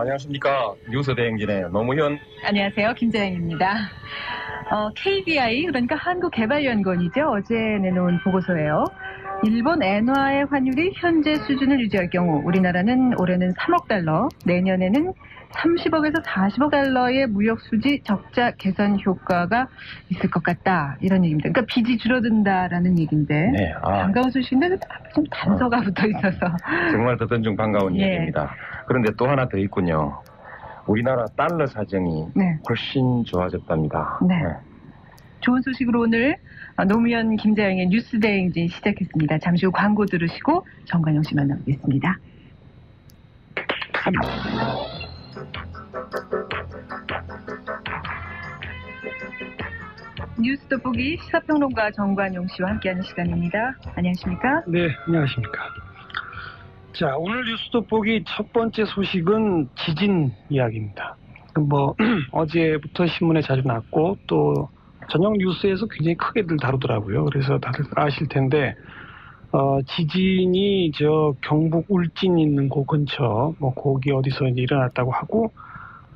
안녕하십니까. 뉴스 대행진의 노무현. 안녕하세요. 김재영입니다. 어, KBI, 그러니까 한국개발연구원이죠. 어제 내놓은 보고서예요. 일본 엔화의 환율이 현재 수준을 유지할 경우 우리나라는 올해는 3억 달러, 내년에는 30억에서 40억 달러의 무역 수지 적자 개선 효과가 있을 것 같다. 이런 얘기입니다. 그러니까 빚이 줄어든다라는 얘기인데 네, 아, 반가운 소식인데 좀 단서가 붙어 있어서 정말 듣던 중 반가운 예. 얘기입니다. 그런데 또 하나 더 있군요. 우리나라 달러 사정이 네. 훨씬 좋아졌답니다. 네. 좋은 소식으로 오늘 어, 노무현 김자영의 뉴스 대행진 시작했습니다. 잠시 후 광고 들으시고 정관영 씨 만나보겠습니다. 뉴스 돋보기 시사평론가 정관용 씨와 함께하는 시간입니다. 안녕하십니까? 네, 안녕하십니까. 자, 오늘 뉴스 돋보기 첫 번째 소식은 지진 이야기입니다. 뭐, 어제부터 신문에 자주 났고, 또, 저녁 뉴스에서 굉장히 크게들 다루더라고요. 그래서 다들 아실 텐데, 어, 지진이 저 경북 울진 있는 그 근처, 뭐, 거기 어디서 이제 일어났다고 하고,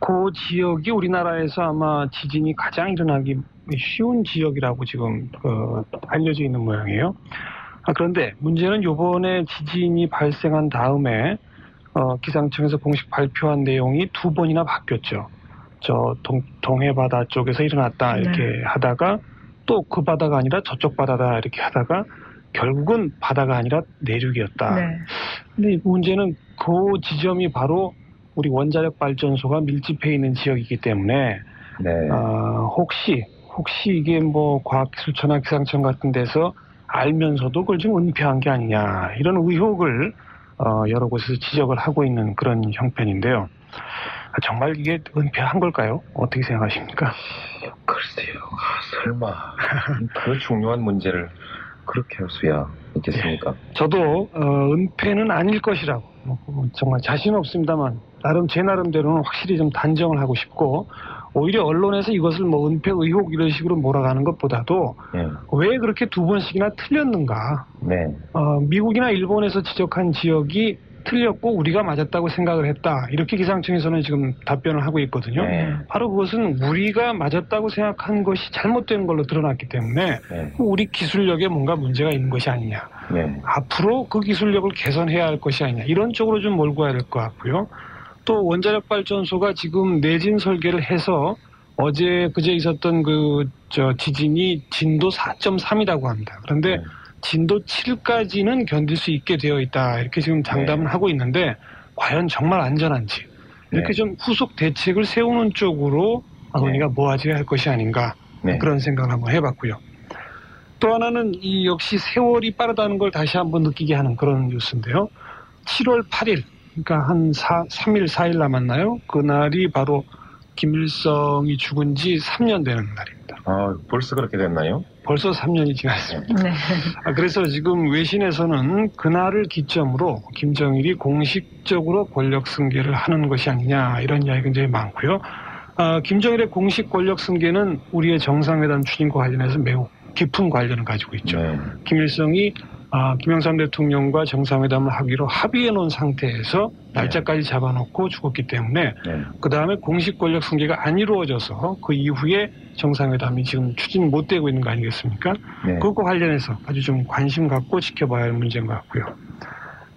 그 지역이 우리나라에서 아마 지진이 가장 일어나기 쉬운 지역이라고 지금, 어, 알려져 있는 모양이에요. 아, 그런데 문제는 요번에 지진이 발생한 다음에 어, 기상청에서 공식 발표한 내용이 두 번이나 바뀌었죠. 저 동, 동해 바다 쪽에서 일어났다 이렇게 하다가 또 그 바다가 아니라 저쪽 바다다 이렇게 하다가 결국은 바다가 아니라 내륙이었다. 네. 근데 문제는 그 지점이 바로 우리 원자력 발전소가 밀집해 있는 지역이기 때문에 네. 아, 혹시 혹시 이게 뭐 과학기술청이나 기상청 같은 데서 알면서도 그걸 좀 은폐한 게 아니냐 이런 의혹을 어, 여러 곳에서 지적을 하고 있는 그런 형편인데요. 아, 정말 이게 은폐한 걸까요? 어떻게 생각하십니까? 글쎄요. 아, 설마. 그 중요한 문제를 그렇게 할 수야 있겠습니까? 저도 어, 은폐는 아닐 것이라고 뭐, 정말 자신 없습니다만 나름 제 나름대로는 확실히 좀 단정을 하고 싶고 오히려 언론에서 이것을 뭐 은폐 의혹 이런 식으로 몰아가는 것보다도 예. 왜 그렇게 두 번씩이나 틀렸는가 네. 어, 미국이나 일본에서 지적한 지역이 틀렸고 우리가 맞았다고 생각을 했다. 이렇게 기상청에서는 지금 답변을 하고 있거든요. 네. 바로 그것은 우리가 맞았다고 생각한 것이 잘못된 걸로 드러났기 때문에 네. 우리 기술력에 뭔가 문제가 있는 것이 아니냐. 네. 앞으로 그 기술력을 개선해야 할 것이 아니냐. 이런 쪽으로 좀 몰고 가야 될 것 같고요. 또 원자력 발전소가 지금 내진 설계를 해서 어제 그제 있었던 그 저 지진이 진도 4.3이라고 합니다. 그런데 네. 진도 7까지는 견딜 수 있게 되어 있다. 이렇게 지금 장담을 네. 하고 있는데 과연 정말 안전한지 이렇게 네. 좀 후속 대책을 세우는 쪽으로 언론이가 모아져야 할 것이 아닌가 네. 그런 생각을 한번 해봤고요. 또 하나는 이 역시 세월이 빠르다는 걸 다시 한번 느끼게 하는 그런 뉴스인데요. 7월 8일, 그러니까 한 4, 3일, 4일 남았나요? 그날이 바로 김일성이 죽은 지 3년 되는 날입니다. 아, 벌써 그렇게 됐나요? 벌써 3년이 지났습니다. 네. 아, 그래서 지금 외신에서는 그날을 기점으로 김정일이 공식적으로 권력 승계를 하는 것이 아니냐 이런 이야기 굉장히 많고요. 아, 김정일의 공식 권력 승계는 우리의 정상회담 추진과 관련해서 매우 깊은 관련을 가지고 있죠. 네. 김일성이 아, 김영삼 대통령과 정상회담을 하기로 합의해 놓은 상태에서 날짜까지 잡아놓고 죽었기 때문에 네. 그 다음에 공식 권력 승계가 안 이루어져서 그 이후에 정상회담이 지금 추진 못 되고 있는 거 아니겠습니까? 네. 그것과 관련해서 아주 좀 관심 갖고 지켜봐야 할 문제인 것 같고요.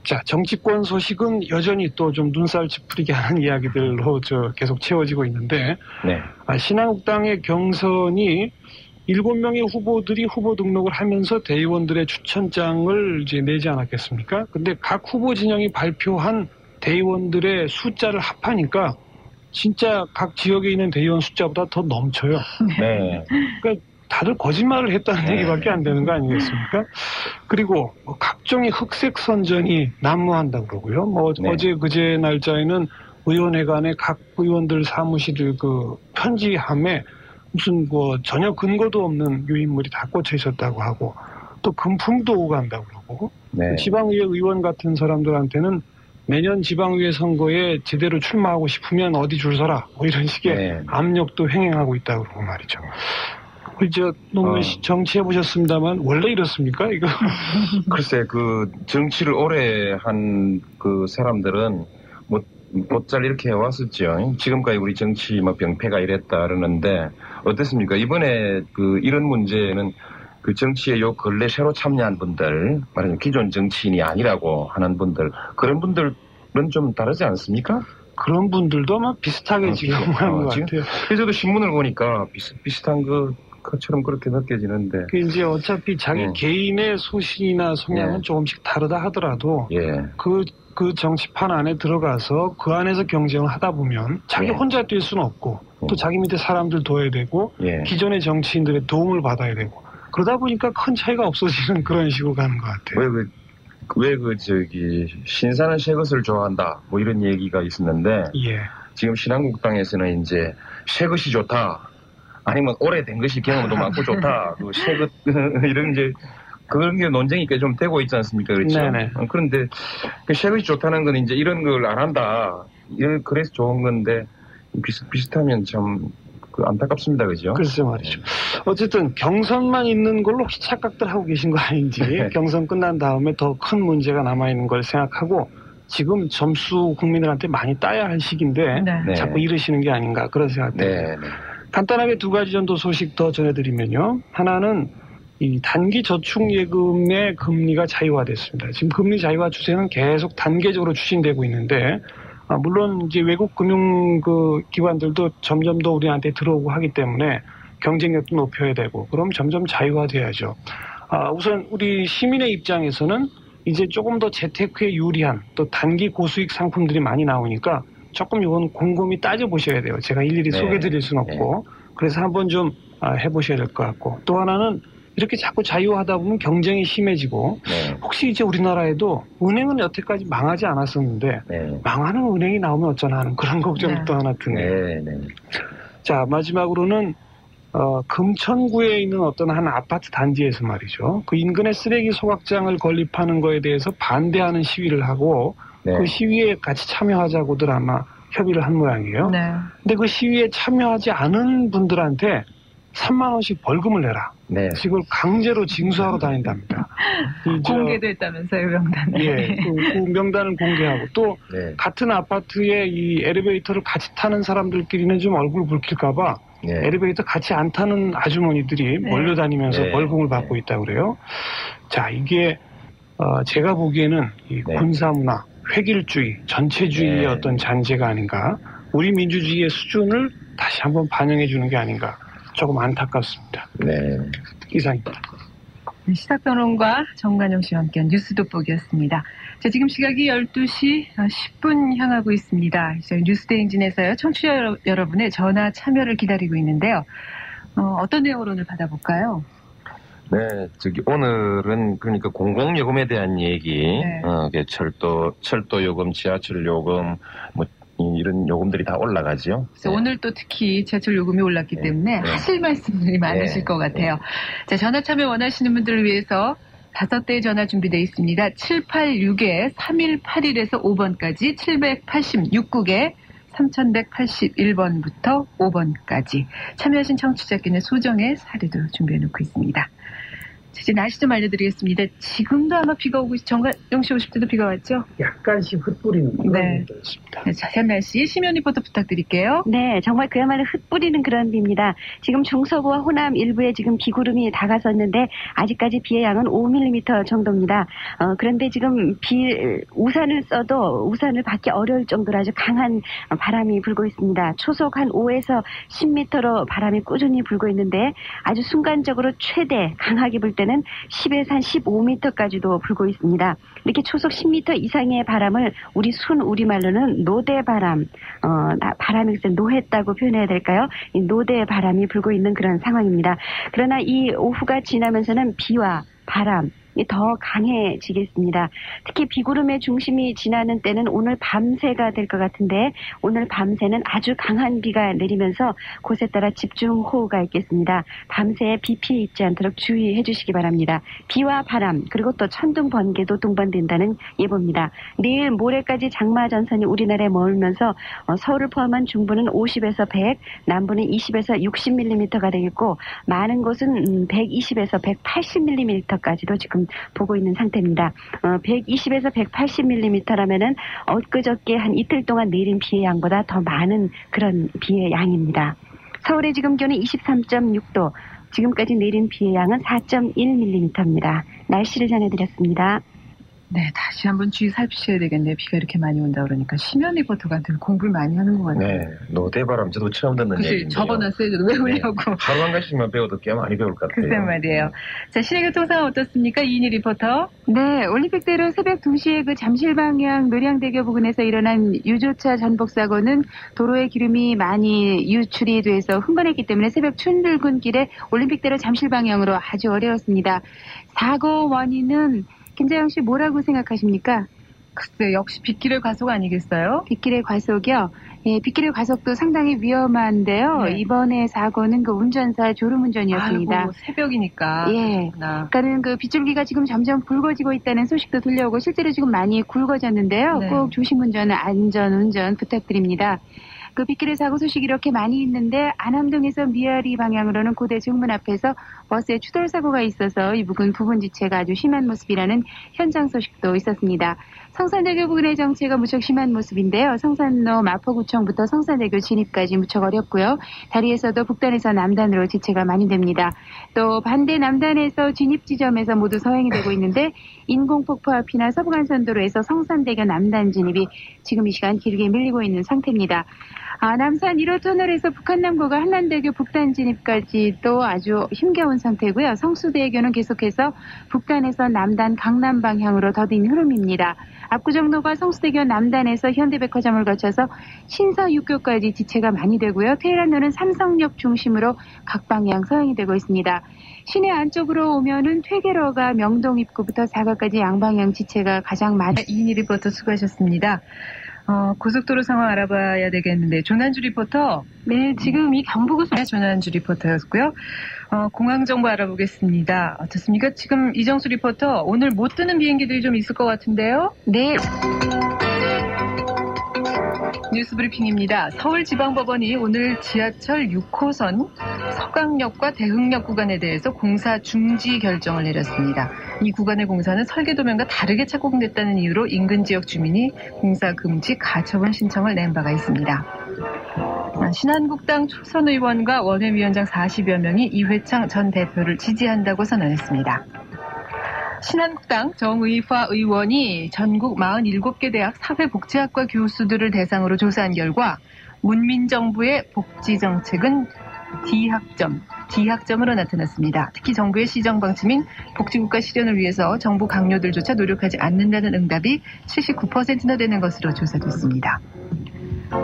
자, 정치권 소식은 여전히 또 좀 눈살 찌푸리게 하는 이야기들로 저 계속 채워지고 있는데, 네. 아, 신한국당의 경선이 일곱 명의 후보들이 후보 등록을 하면서 대의원들의 추천장을 이제 내지 않았겠습니까? 근데 각 후보 진영이 발표한 대의원들의 숫자를 합하니까 진짜 각 지역에 있는 대의원 숫자보다 더 넘쳐요. 네. 다들 거짓말을 했다는 네. 얘기밖에 안 되는 거 아니겠습니까? 그리고 뭐 각종의 흑색 선전이 난무한다고 그러고요. 뭐 네. 어제 그제 날짜에는 의원회 간에 각 의원들 사무실을 그 편지함에 무슨 뭐 전혀 근거도 없는 유인물이 다 꽂혀 있었다고 하고 또 금품도 오고 간다고 그러고 네. 지방의회 의원 같은 사람들한테는 내년 지방의회 선거에 제대로 출마하고 싶으면 어디 줄 서라 뭐 이런 식의 네. 압력도 횡행하고 있다고 그러고 말이죠. 우리 저 노무현 어. 씨 정치해 보셨습니다만 원래 이렇습니까 이거? 글쎄 그 정치를 오래 한 그 사람들은 뭐 곧잘 이렇게 해왔었죠. 지금까지 우리 정치 뭐 병폐가 이랬다 그러는데 어떻습니까? 이번에 그 이런 문제는 그 정치에 요 근래 새로 참여한 분들, 말하자면 기존 정치인이 아니라고 하는 분들, 그런 분들은 좀 다르지 않습니까? 그런 분들도 아마 비슷하게 어, 지금 하는 어, 것 지금- 같아요. 그래서 저도 신문을 보니까 비슷, 비슷한 그, 것처럼 그렇게 느껴지는데, 그 이제 어차피 자기 네. 개인의 소신이나 성향은 네. 조금씩 다르다 하더라도 예, 그, 그 정치판 안에 들어가서 그 안에서 경쟁을 하다 보면 자기 네. 혼자 뛸 수는 없고 또 음. 자기 밑에 사람들 둬야 되고 예. 기존의 정치인들의 도움을 받아야 되고 그러다 보니까 큰 차이가 없어지는 그런 식으로 가는 것 같아요. 왜 그, 왜 그, 저기, 신사는 새 것을 좋아한다, 뭐 이런 얘기가 있었는데, 예. 지금 신한국당에서는 이제 새 것이 좋다. 아니면 오래된 것이 경험도 많고 좋다. 그새 것, 이런 이제 그런 게 논쟁이 꽤 좀 되고 있지 않습니까? 그렇죠? 네네. 어, 그런데 그새 것이 좋다는 건 이제 이런 걸 안 한다. 이런 그래서 좋은 건데 비슷, 비슷하면 참 그 안타깝습니다. 그죠? 글쎄 말이죠. 어쨌든 경선만 있는 걸로 혹시 착각들 하고 계신 거 아닌지 네. 경선 끝난 다음에 더 큰 문제가 남아 있는 걸 생각하고 지금 점수 국민들한테 많이 따야 할 시기인데 네. 네. 자꾸 이러시는 게 아닌가 그런 생각 듭니다. 네, 네. 간단하게 두 가지 정도 소식 더 전해드리면요. 하나는 이 단기 저축 예금의 금리가 자유화됐습니다. 지금 금리 자유화 추세는 계속 단계적으로 추진되고 있는데 아, 물론 이제 외국 금융 그 기관들도 점점 더 우리한테 들어오고 하기 때문에 경쟁력도 높여야 되고 그럼 점점 자유화돼야죠. 아, 우선 우리 시민의 입장에서는 이제 조금 더 재테크에 유리한 또 단기 고수익 상품들이 많이 나오니까 조금 이건 곰곰이 따져보셔야 돼요. 제가 일일이 네. 소개드릴 수는 없고 그래서 한번 좀 아, 해보셔야 될 것 같고 또 하나는 이렇게 자꾸 자유하다 보면 경쟁이 심해지고 네, 혹시 이제 우리나라에도 은행은 여태까지 망하지 않았었는데 네. 망하는 은행이 나오면 어쩌나 하는 그런 걱정이 네. 또 하나 드네요. 네, 네. 자 마지막으로는 어, 금천구에 있는 어떤 한 아파트 단지에서 말이죠. 그 인근에 쓰레기 소각장을 건립하는 거에 대해서 반대하는 시위를 하고 네. 그 시위에 같이 참여하자고들 아마 협의를 한 모양이에요. 네. 근데 그 시위에 참여하지 않은 분들한테 3만 원씩 벌금을 내라. 네. 이걸 강제로 징수하러 다닌답니다. 이 저- 공개됐다면서요, 명단에. 예, 그, 그 명단을 공개하고 또 네. 같은 아파트에 이 엘리베이터를 같이 타는 사람들끼리는 좀 얼굴 붉힐까봐 네. 엘리베이터 같이 안 타는 아주머니들이 네. 몰려다니면서 네. 벌금을 받고 있다고 그래요. 자, 이게 어, 제가 보기에는 이 네. 군사 문화, 획일주의, 전체주의의 네. 어떤 잔재가 아닌가. 우리 민주주의의 수준을 다시 한번 반영해 주는 게 아닌가. 조금 안타깝습니다. 네. 이상입니다. 네, 시사평론가 정관영 씨와 함께한 뉴스 돋보기였습니다. 자, 지금 시각이 12시 10분 향하고 있습니다. 저희 뉴스대행진에서요, 청취자 여러- 여러분의 전화 참여를 기다리고 있는데요. 어, 떤 내용으로 오늘 받아볼까요? 네, 저기 오늘은 그러니까 공공요금에 대한 얘기, 네. 어, 철도 철도 요금, 지하철 요금, 뭐 이- 이런 요금들이 다 올라가죠. 그래서 오늘 또 특히 지하철 요금이 올랐기 네. 때문에 네. 하실 말씀들이 많으실 네. 것 같아요. 자, 전화 참여 원하시는 분들을 위해서 다섯 대의 전화 준비되어 있습니다. 786에 3181에서 5번까지 786국에 3181번부터 5번까지 참여하신 청취자께는 소정의 사례도 준비해 놓고 있습니다. 자, 이제 날씨 좀 알려드리겠습니다. 지금도 아마 비가 오고 있, 정가영 씨 오실 때도 비가 왔죠? 약간씩 흩뿌리는 그런 네. 일이었습니다. 네, 자세한 날씨 심연 리포터 부탁드릴게요. 네, 정말 그야말로 흩뿌리는 그런 비입니다. 지금 중서부와 호남 일부에 지금 비구름이 다가섰는데 아직까지 비의 양은 5mm 정도입니다. 어, 그런데 지금 비 우산을 써도 우산을 받기 어려울 정도로 아주 강한 바람이 불고 있습니다. 초속 한 5에서 10m로 바람이 꾸준히 불고 있는데 아주 순간적으로 최대 강하게 불 때는 10에서 한 15m까지도 불고 있습니다. 이렇게 초속 10m 이상의 바람을 우리 순 우리말로는 노대 바람, 어, 나- 바람이 글쎄 노했다고 표현해야 될까요? 이 노대 바람이 불고 있는 그런 상황입니다. 그러나 이 오후가 지나면서는 비와 바람, 이 더 강해지겠습니다. 특히 비구름의 중심이 지나는 때는 오늘 밤새가 될 것 같은데 오늘 밤새는 아주 강한 비가 내리면서 곳에 따라 집중호우가 있겠습니다. 밤새 비 피해 있지 않도록 주의해 주시기 바랍니다. 비와 바람 그리고 또 천둥 번개도 동반된다는 예보입니다. 내일 모레까지 장마 전선이 우리나라에 머물면서 어, 서울을 포함한 중부는 50에서 100, 남부는 20에서 60mm가 되겠고 많은 곳은 음, 120에서 180mm까지도 지금 보고 있는 상태입니다. 어, 120에서 180mm라면은 엊그저께 한 이틀 동안 내린 비의 양보다 더 많은 그런 비의 양입니다. 서울의 지금 기온은 23.6도, 지금까지 내린 비의 양은 4.1mm입니다. 날씨를 전해드렸습니다. 네, 다시 한번 주의 살피셔야 되겠네요. 비가 이렇게 많이 온다 그러니까 심연 리포터가 늘 공부를 많이 하는 것 같아요. 네, 노대바람 저도 처음 듣는 얘기인데요. 적어놨어요. 저도 외우려고. 하루 한 가지씩만 배워도 꽤 많이 배울 것 같아요. 글쎄 말이에요. 자, 시내교통 상황 어떻습니까? 이인희 리포터. 네, 올림픽대로 새벽 2시에 그 잠실 방향 노량대교 부근에서 일어난 유조차 전복 사고는 도로에 기름이 많이 유출이 돼서 흥건했기 때문에 새벽 춘들근길에 올림픽대로 잠실 방향으로 아주 어려웠습니다. 사고 원인은 김재영 씨 뭐라고 생각하십니까? 글쎄, 역시 빗길의 과속 아니겠어요? 빗길의 과속이요. 예, 빗길의 과속도 상당히 위험한데요. 네. 이번에 사고는 그 운전사 졸음운전이었습니다. 아이고, 새벽이니까. 예. 그렇구나. 그러니까는 그 빗줄기가 지금 점점 굵어지고 있다는 소식도 들려오고 실제로 지금 많이 굵어졌는데요. 네. 꼭 조심 운전, 안전 운전 부탁드립니다. 그 빗길의 사고 소식이 이렇게 많이 있는데 안암동에서 미아리 방향으로는 고대 정문 앞에서 버스에 추돌 사고가 있어서 이 부근 부분 지체가 아주 심한 모습이라는 현장 소식도 있었습니다. 성산대교 부근의 정체가 무척 심한 모습인데요. 성산로 마포구청부터 성산대교 진입까지 무척 어렵고요. 다리에서도 북단에서 남단으로 지체가 많이 됩니다. 또 반대 남단에서 진입 지점에서 모두 서행이 되고 있는데 인공폭포 앞이나 서부간선도로에서 성산대교 남단 진입이 지금 이 시간 길게 밀리고 있는 상태입니다. 아, 남산 1호 터널에서 북한남고가 한란대교 북단 진입까지도 아주 힘겨운 상태고요. 성수대교는 계속해서 북단에서 남단 강남 방향으로 더딘 흐름입니다. 압구정로가 성수대교 남단에서 현대백화점을 거쳐서 신사육교까지 지체가 많이 되고요. 테헤란로는 삼성역 중심으로 각 방향 서행이 되고 있습니다. 시내 안쪽으로 오면은 퇴계로가 명동 입구부터 사가까지 양방향 지체가 가장 많이 이인희 리포터 수고하셨습니다. 어, 고속도로 상황 알아봐야 되겠는데, 조난주 리포터. 네, 지금 이 경부고속 네, 조난주 리포터였고요. 어, 공항 정보 알아보겠습니다. 어떻습니까? 지금 이정수 리포터, 오늘 못 뜨는 비행기들이 좀 있을 것 같은데요? 네, 뉴스 브리핑입니다. 서울지방법원이 오늘 지하철 6호선 서강역과 대흥역 구간에 대해서 공사 중지 결정을 내렸습니다. 이 구간의 공사는 설계 도면과 다르게 착공됐다는 이유로 인근 지역 주민이 공사 금지 가처분 신청을 낸 바가 있습니다. 아, 신한국당 초선 의원과 원외위원장 40여 명이 이회창 전 대표를 지지한다고 선언했습니다. 신한국당 정의화 의원이 전국 47개 대학 사회복지학과 교수들을 대상으로 조사한 결과 문민정부의 복지정책은 D학점, D학점으로 나타났습니다. 특히 정부의 시정 방침인 복지국가 실현을 위해서 정부 강요들조차 노력하지 않는다는 응답이 79%나 되는 것으로 조사됐습니다.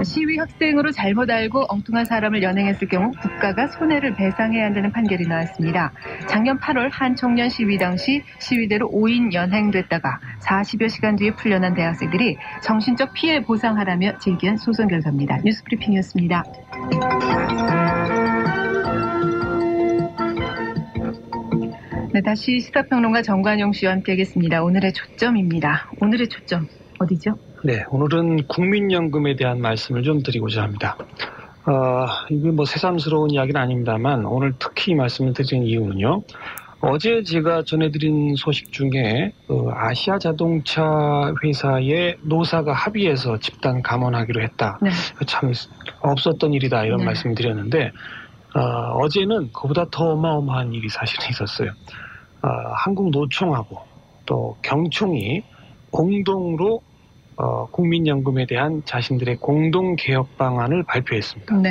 시위 학생으로 잘못 알고 엉뚱한 사람을 연행했을 경우 국가가 손해를 배상해야 한다는 판결이 나왔습니다. 작년 8월 한 청년 시위 당시 시위대로 5인 연행됐다가 40여 시간 뒤에 풀려난 대학생들이 정신적 피해 보상하라며 제기한 소송 결과입니다. 뉴스 브리핑이었습니다. 네, 다시 시사평론가 정관용 씨와 함께하겠습니다. 오늘의 초점입니다. 오늘의 초점 어디죠? 네, 오늘은 국민연금에 대한 말씀을 좀 드리고자 합니다. 어, 이게 뭐 새삼스러운 이야기는 아닙니다만 오늘 특히 말씀을 드리는 이유는요. 어제 제가 전해드린 소식 중에 어, 아시아 자동차 회사의 노사가 합의해서 집단 감원하기로 했다. 네. 참 없었던 일이다 이런 네. 말씀을 드렸는데 어, 제는 그보다 더 어마어마한 일이 사실은 있었어요. 어, 한국 노총하고 또 경총이 공동으로 어, 국민연금에 대한 자신들의 공동 개혁 방안을 발표했습니다. 네.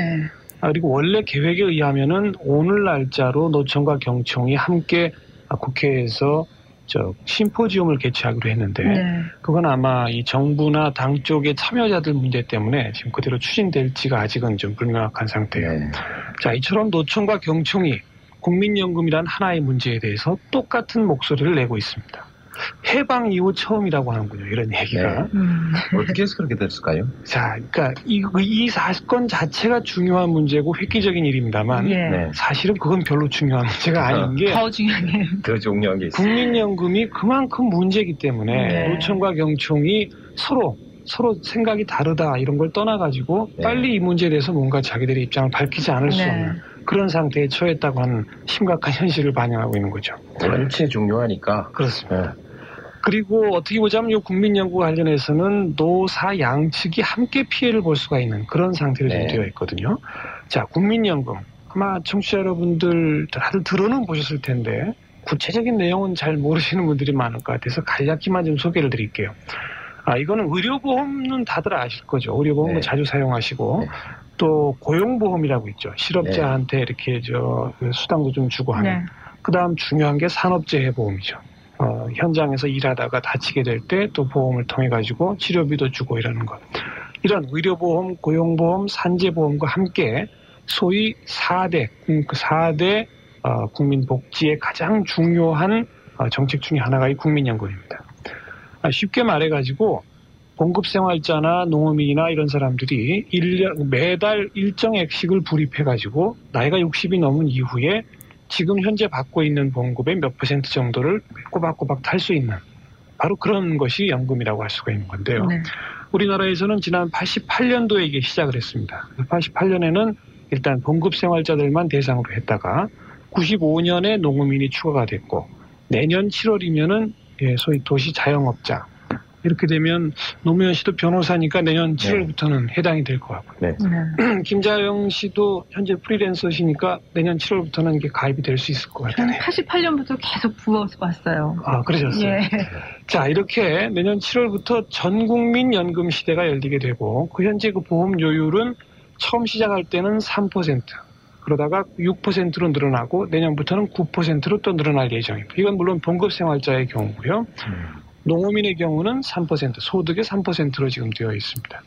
아, 그리고 원래 계획에 의하면은 오늘 날짜로 노총과 경총이 함께 아, 국회에서 저 심포지움을 개최하기로 했는데 네. 그건 아마 이 정부나 당 쪽의 참여자들 문제 때문에 지금 그대로 추진될지가 아직은 좀 불명확한 상태예요. 네. 자, 이처럼 노총과 경총이 국민연금이란 하나의 문제에 대해서 똑같은 목소리를 내고 있습니다. 해방 이후 처음이라고 하는군요. 이런 얘기가. 네. 음. 어떻게 해서 그렇게 됐을까요? 자, 그러니까 이, 이 사건 자체가 중요한 문제고 획기적인 일입니다만 예. 네. 사실은 그건 별로 중요한 문제가 아닌 게 더 중요해. 더 중요한 게 있어요. 국민연금이 그만큼 문제이기 때문에 네. 노총과 경총이 서로 서로 생각이 다르다 이런 걸 떠나가지고 네. 빨리 이 문제에 대해서 뭔가 자기들의 입장을 밝히지 않을 수 네. 없는 그런 상태에 처했다고 하는 심각한 현실을 반영하고 있는 거죠. 원체 중요하니까. 그렇습니다. 예. 그리고 어떻게 보자면 이 국민연구 관련해서는 노사 양측이 함께 피해를 볼 수가 있는 그런 상태로 네. 되어 있거든요. 자, 국민연금. 아마 청취자 여러분들 다들 들어는 보셨을 텐데 구체적인 내용은 잘 모르시는 분들이 많을 것 같아서 간략히만 좀 소개를 드릴게요. 아, 이거는 의료보험은 다들 아실 거죠. 의료보험은 네. 자주 사용하시고 네. 또 고용보험이라고 있죠. 실업자한테 이렇게 저그 수당도 좀 주고 하는. 네. 그 다음 중요한 게 산업재해 보험이죠. 어, 현장에서 일하다가 다치게 될 때 또 보험을 통해 가지고 치료비도 주고 이러는 것. 이런 의료보험, 고용보험, 산재보험과 함께 소위 4대, 그 4대 어, 국민복지의 가장 중요한 어, 정책 중에 하나가 이 국민연금입니다. 아, 쉽게 말해가지고 공급생활자나 농어민이나 이런 사람들이 일년 매달 일정 액식을 불입해가지고 나이가 60이 넘은 이후에 지금 현재 받고 있는 봉급의 몇 퍼센트 정도를 꼬박꼬박 탈 수 있는 바로 그런 것이 연금이라고 할 수가 있는 건데요. 네. 우리나라에서는 지난 88년도에 이게 시작을 했습니다. 88년에는 일단 봉급 생활자들만 대상으로 했다가 95년에 농어민이 추가가 됐고 내년 7월이면은 예, 소위 도시 자영업자 이렇게 되면 노무현 씨도 변호사니까 내년 7월부터는 해당이 될 것 같고요. 네. 네. 김자영 씨도 현재 프리랜서시니까 내년 7월부터는 이게 가입이 될 수 있을 것 같아요. 88년부터 계속 부어서 봤어요. 아, 그러셨어요. 예. 자, 이렇게 내년 7월부터 전 국민 연금 시대가 열리게 되고 그 현재 그 보험료율은 처음 시작할 때는 3% 그러다가 6%로 늘어나고 내년부터는 9%로 또 늘어날 예정입니다. 이건 물론 봉급 생활자의 경우고요. 음. 농어민의 경우는 3% 소득의 3%로 지금 되어 있습니다.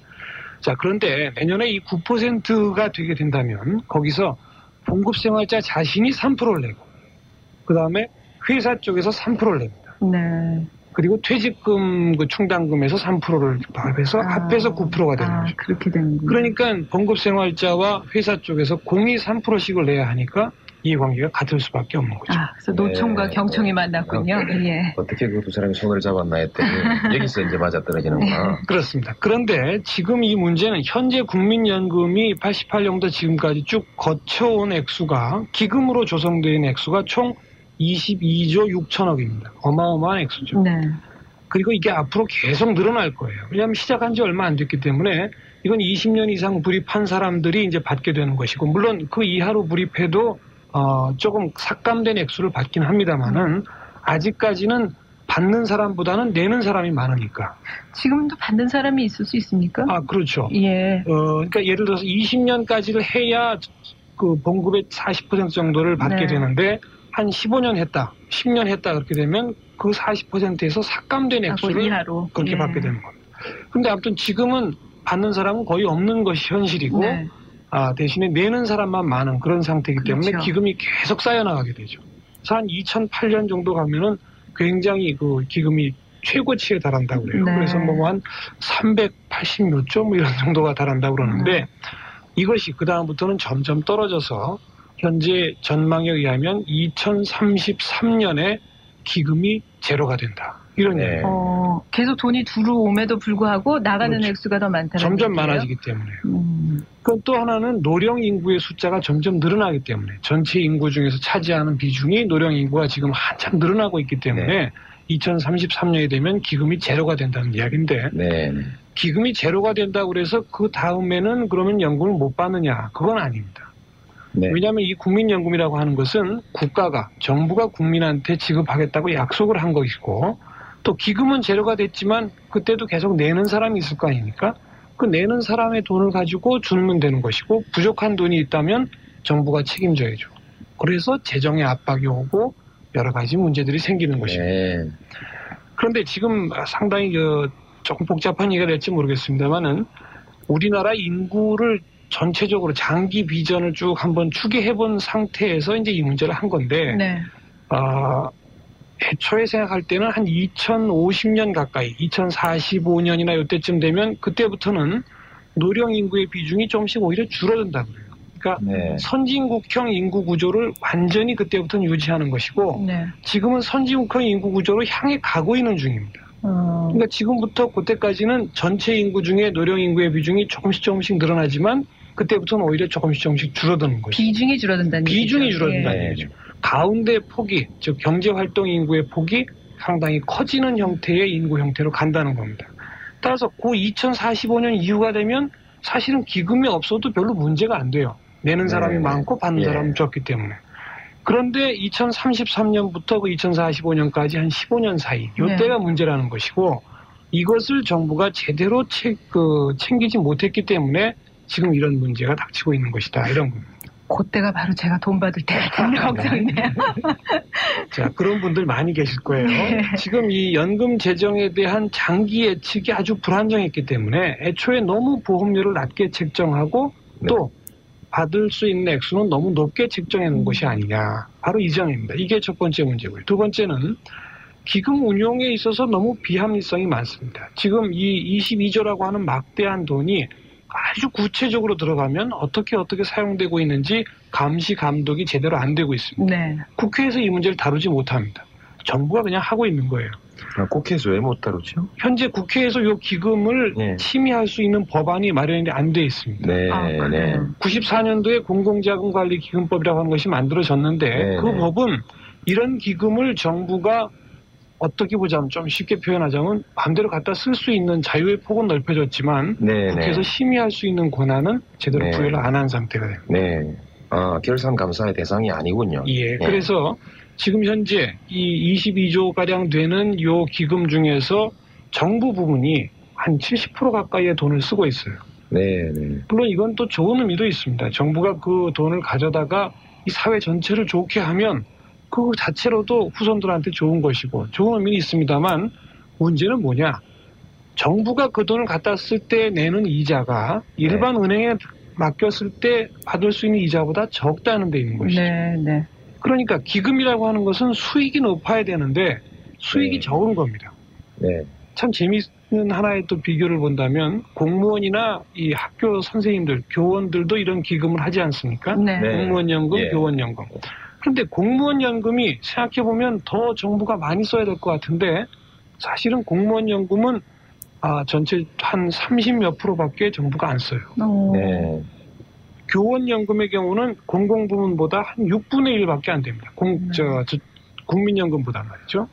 자, 그런데 내년에 이 9%가 되게 된다면 거기서 봉급생활자 자신이 3%를 내고 그 다음에 회사 쪽에서 3%를 냅니다. 네. 그리고 퇴직금 그 충당금에서 3%를 합해서 아. 합해서 9%가 되는 아, 거죠. 그렇게 되는군요. 그러니까 봉급생활자와 회사 쪽에서 공이 3%씩을 내야 하니까 이해관계가 같을 수밖에 없는 거죠. 아, 그래서 노총과 네. 경총이 만났군요. 예. 어떻게 그 두 사람이 손을 잡았나 했더니 여기서 이제 맞아 떨어지는구나. 그렇습니다. 그런데 지금 이 문제는 현재 국민연금이 88년부터 지금까지 쭉 거쳐온 액수가 기금으로 조성된 액수가 총 22조 6천억입니다. 어마어마한 액수죠. 네. 그리고 이게 앞으로 계속 늘어날 거예요. 왜냐하면 시작한 지 얼마 안 됐기 때문에 이건 20년 이상 불입한 사람들이 이제 받게 되는 것이고 물론 그 이하로 불입해도 어, 조금 삭감된 액수를 받긴 합니다만은 아직까지는 받는 사람보다는 내는 사람이 많으니까. 지금도 받는 사람이 있을 수 있습니까? 아 그렇죠. 예. 어, 그러니까 예를 들어서 20년까지를 해야 그 봉급의 40% 정도를 받게 네. 되는데 한 15년 했다, 10년 했다 그렇게 되면 그 40%에서 삭감된 액수를 이하로. 그렇게 예. 받게 되는 겁니다. 근데 아무튼 지금은 받는 사람은 거의 없는 것이 현실이고 네. 아, 대신에 내는 사람만 많은 그런 상태이기 때문에 그렇죠. 기금이 계속 쌓여나가게 되죠. 그래서 한 2008년 정도 가면은 굉장히 그 기금이 최고치에 달한다고 그래요. 네. 그래서 뭐 한 380몇 조뭐 이런 정도가 달한다고 그러는데 음. 이것이 그 다음부터는 점점 떨어져서 현재 전망에 의하면 2033년에 기금이 제로가 된다. 이런 네. 어, 계속 돈이 들어옴에도 불구하고 나가는 그렇죠. 액수가 더 많다는 점점 얘기예요? 많아지기 때문에. 음, 그건 또 하나는 노령 인구의 숫자가 점점 늘어나기 때문에 전체 인구 중에서 차지하는 비중이 노령 인구가 지금 한참 늘어나고 있기 때문에 2033년이 되면 기금이 제로가 된다는 이야기인데 네. 네. 기금이 제로가 된다고 그래서 그 다음에는 그러면 연금을 못 받느냐 그건 아닙니다. 네. 왜냐하면 이 국민연금이라고 하는 것은 국가가 정부가 국민한테 지급하겠다고 약속을 한 것이고 또 기금은 제로가 됐지만 그때도 계속 내는 사람이 있을 거 아닙니까? 그 내는 사람의 돈을 가지고 주면 되는 것이고 부족한 돈이 있다면 정부가 책임져야죠. 그래서 재정의 압박이 오고 여러 가지 문제들이 생기는 것입니다. 네. 그런데 지금 상당히 그 조금 복잡한 얘기가 될지 모르겠습니다만은 우리나라 인구를 전체적으로 장기 비전을 쭉 한번 추계해 본 상태에서 이제 이 문제를 한 건데 네. 아, 애초에 생각할 때는 한 2050년 가까이 2045년이나 이때쯤 되면 그때부터는 노령 인구의 비중이 조금씩 오히려 줄어든다고 그래요. 그러니까 네. 선진국형 인구 구조를 완전히 그때부터는 유지하는 것이고 네. 지금은 선진국형 인구 구조로 향해 가고 있는 중입니다. 어, 그러니까 지금부터 그때까지는 전체 인구 중에 노령 인구의 비중이 조금씩 조금씩 늘어나지만 그때부터는 오히려 조금씩 조금씩 줄어드는 것이죠. 비중이 줄어든다는 비중이 얘기죠. 줄어든다는 예. 얘기죠. 가운데 폭이, 즉 경제활동 인구의 폭이 상당히 커지는 형태의 인구 형태로 간다는 겁니다. 따라서 그 2045년 이후가 되면 사실은 기금이 없어도 별로 문제가 안 돼요. 내는 네, 사람이 네. 많고 받는 예. 사람이 적기 때문에. 그런데 2033년부터 그 2045년까지 한 15년 사이, 네. 이때가 문제라는 것이고 이것을 정부가 제대로 채, 그, 챙기지 못했기 때문에 지금 이런 문제가 닥치고 있는 것이다. 이런 겁니다. 그때가 바로 제가 돈 받을 때 같은 걱정이네요. 자, 그런 분들 많이 계실 거예요. 네. 지금 이 연금 재정에 대한 장기 예측이 아주 불안정했기 때문에 애초에 너무 보험료를 낮게 책정하고 네. 또 받을 수 있는 액수는 너무 높게 책정해 놓은 것이 아니냐. 바로 이 점입니다. 이게 첫 번째 문제고요. 두 번째는 기금 운용에 있어서 너무 비합리성이 많습니다. 지금 이 22조라고 하는 막대한 돈이 아주 구체적으로 들어가면 어떻게 어떻게 사용되고 있는지 감시 감독이 제대로 안 되고 있습니다. 네. 국회에서 이 문제를 다루지 못합니다. 정부가 그냥 하고 있는 거예요. 아, 국회에서 왜 못 다루죠? 현재 국회에서 이 기금을 예. 침해할 수 있는 법안이 마련이 안 돼 있습니다. 네, 아, 네. 그래요. 94년도에 공공자금관리기금법이라고 하는 것이 만들어졌는데 네, 그 네. 법은 이런 기금을 정부가 어떻게 보자면 좀 쉽게 표현하자면 마음대로 갖다 쓸 수 있는 자유의 폭은 넓혀졌지만 네, 국회에서 네. 심의할 수 있는 권한은 제대로 네. 부여를 안 한 상태가 돼요. 네. 아, 결산 감사의 대상이 아니군요. 예, 네. 그래서 지금 현재 이 22조 가량 되는 요 기금 중에서 정부 부분이 한 70% 가까이의 돈을 쓰고 있어요. 네, 네. 물론 이건 또 좋은 의미도 있습니다. 정부가 그 돈을 가져다가 이 사회 전체를 좋게 하면 그 자체로도 후손들한테 좋은 것이고 좋은 의미는 있습니다만 문제는 뭐냐? 정부가 그 돈을 갖다 쓸 때 내는 이자가 일반 은행에 맡겼을 때 받을 수 있는 이자보다 적다는 데 있는 것이죠. 네, 네. 그러니까 기금이라고 하는 것은 수익이 높아야 되는데 수익이 네. 적은 겁니다. 네. 참 재미있는 하나의 또 비교를 본다면 공무원이나 이 학교 선생님들, 교원들도 이런 기금을 하지 않습니까? 네. 네. 공무원 연금, 예. 교원 연금. 그런데 공무원 연금이 생각해 보면 더 정부가 많이 써야 될 것 같은데 사실은 공무원 연금은 아, 전체 한 30몇 프로밖에 정부가 안 써요. 어, 네. 교원 연금의 경우는 공공 부문보다 한 6분의 1밖에 안 됩니다. 공, 네. 저, 저, 국민연금보다 말이죠.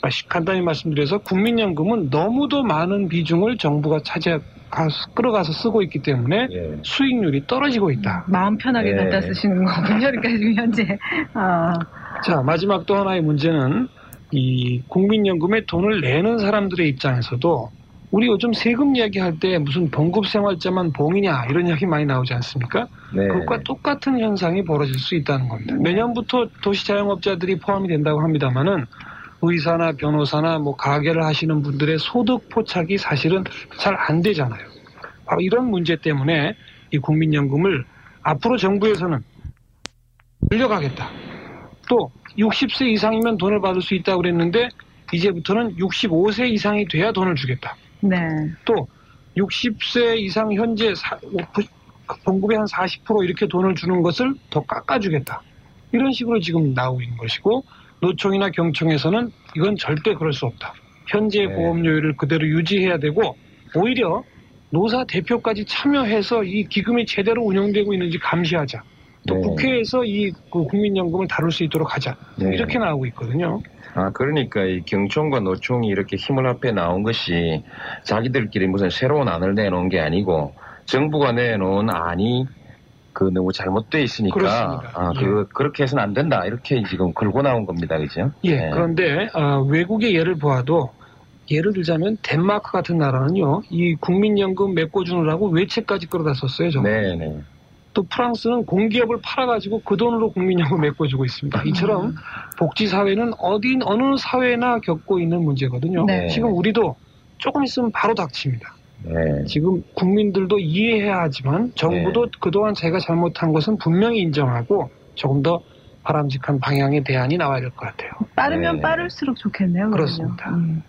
아, 시- 간단히 말씀드려서 국민연금은 너무도 많은 비중을 정부가 차지해 가서 끌어가서 쓰고 있기 때문에 예. 수익률이 떨어지고 있다. 마음 편하게 네. 갖다 쓰시는 거군요. 그러니까 지금 현재. 아, 자 마지막 또 하나의 문제는 이 국민연금에 돈을 내는 사람들의 입장에서도 우리 요즘 세금 이야기할 때 무슨 봉급생활자만 봉이냐 이런 이야기 많이 나오지 않습니까? 네. 그것과 똑같은 현상이 벌어질 수 있다는 겁니다. 내년부터 도시자영업자들이 포함이 된다고 합니다만은 의사나 변호사나 뭐 가게를 하시는 분들의 소득 포착이 사실은 잘 안 되잖아요. 바로 이런 문제 때문에 이 국민연금을 앞으로 정부에서는 늘려가겠다. 또 60세 이상이면 돈을 받을 수 있다고 그랬는데 이제부터는 65세 이상이 돼야 돈을 주겠다. 네. 또 60세 이상 현재 사- 봉급의 한 40% 이렇게 돈을 주는 것을 더 깎아주겠다. 이런 식으로 지금 나오고 있는 것이고 노총이나 경총에서는 이건 절대 그럴 수 없다. 현재 네. 보험료율을 그대로 유지해야 되고 오히려 노사 대표까지 참여해서 이 기금이 제대로 운영되고 있는지 감시하자. 또 네. 국회에서 이 그 국민연금을 다룰 수 있도록 하자. 네. 이렇게 나오고 있거든요. 아, 그러니까 이 경총과 노총이 이렇게 힘을 합해 나온 것이 자기들끼리 무슨 새로운 안을 내놓은 게 아니고 정부가 내놓은 안이 그 너무 잘못돼 있으니까 그렇습니다. 아, 그 그렇게 해서는 안 된다. 이렇게 지금 걸고 나온 겁니다. 그죠? 예, 네. 그런데 어, 외국의 예를 보아도 예를 들자면 덴마크 같은 나라는요, 이 국민연금 메꿔주느라고 외채까지 끌어다 썼어요. 정말. 네, 네. 또 프랑스는 공기업을 팔아가지고 그 돈으로 국민연금 메꿔주고 있습니다. 이처럼 복지사회는 어디 어느 사회나 겪고 있는 문제거든요. 네. 지금 우리도 조금 있으면 바로 닥칩니다. 네. 지금 국민들도 이해해야 하지만 정부도 그동안 자기가 잘못한 것은 분명히 인정하고 조금 더 바람직한 방향의 대안이 나와야 될 것 같아요. 빠르면 네. 빠를수록 좋겠네요. 그렇습니다. 음.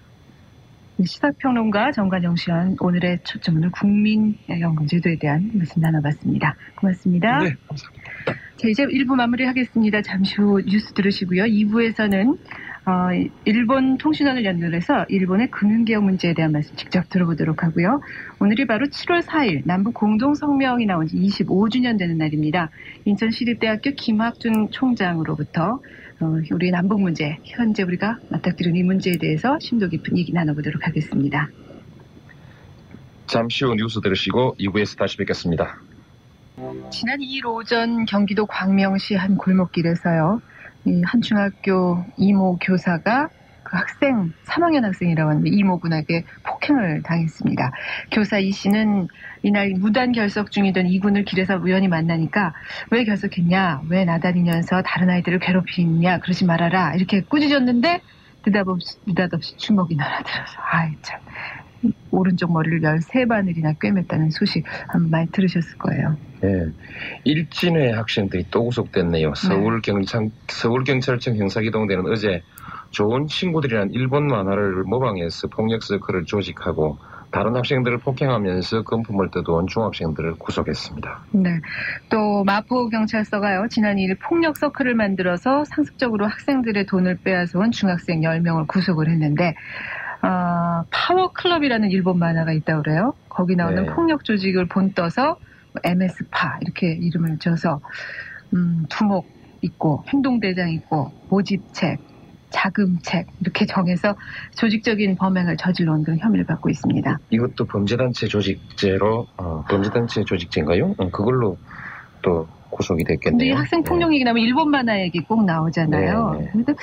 시사평론가 정관영 씨와 오늘의 초점은 국민 연금 제도에 대한 말씀 나눠봤습니다. 고맙습니다. 네, 감사합니다. 자, 이제 1부 마무리하겠습니다. 잠시 후 뉴스 들으시고요. 2부에서는 어, 일본 통신원을 연결해서 일본의 금융개혁 문제에 대한 말씀 직접 들어보도록 하고요. 오늘이 바로 7월 4일 남북 공동성명이 나온 지 25주년 되는 날입니다. 인천시립대학교 김학준 총장으로부터 어, 우리 남북 문제, 현재 우리가 맞닥뜨리는 이 문제에 대해서 심도 깊은 얘기 나눠보도록 하겠습니다. 잠시 후 뉴스 들으시고 2부에서 다시 뵙겠습니다. 지난 2일 오전 경기도 광명시 한 골목길에서요. 이 한 중학교 이모 교사가 그 학생 3학년 학생이라고 하는데 이모군에게 폭행을 당했습니다. 교사 이 씨는 이날 무단 결석 중이던 이군을 길에서 우연히 만나니까 왜 결석했냐, 왜 나다니면서 다른 아이들을 괴롭히냐, 그러지 말아라 이렇게 꾸짖었는데 느닷없이, 느닷없이 주먹이 날아들어서 아이 참 오른쪽 머리를 13바늘이나 꿰맸다는 소식 한번 많이 들으셨을 거예요. 예. 일진회 학생들이 또 구속됐네요. 서울 경찰, 서울경찰청 형사기동대는 어제 좋은 친구들이란 일본 만화를 모방해서 폭력 서클을 조직하고 다른 학생들을 폭행하면서 금품을 뜯어온 중학생들을 구속했습니다. 네. 또 마포경찰서가요, 지난 2일 폭력 서클을 만들어서 상습적으로 학생들의 돈을 빼앗아온 중학생 10명을 구속을 했는데, 어, 파워 클럽이라는 일본 만화가 있다고 그래요. 거기 나오는 네. 폭력 조직을 본떠서 MS파 이렇게 이름을 줘서 음, 두목 있고 행동대장 있고 모집책, 자금책 이렇게 정해서 조직적인 범행을 저질러온 그런 혐의를 받고 있습니다. 이것도 범죄단체 조직죄로, 어, 범죄단체 조직죄인가요? 어, 그걸로 또 구속이 근데 됐겠네요. 이 학생 폭력 얘기 나오면 일본 만화 얘기 꼭 나오잖아요. 네, 네. 근데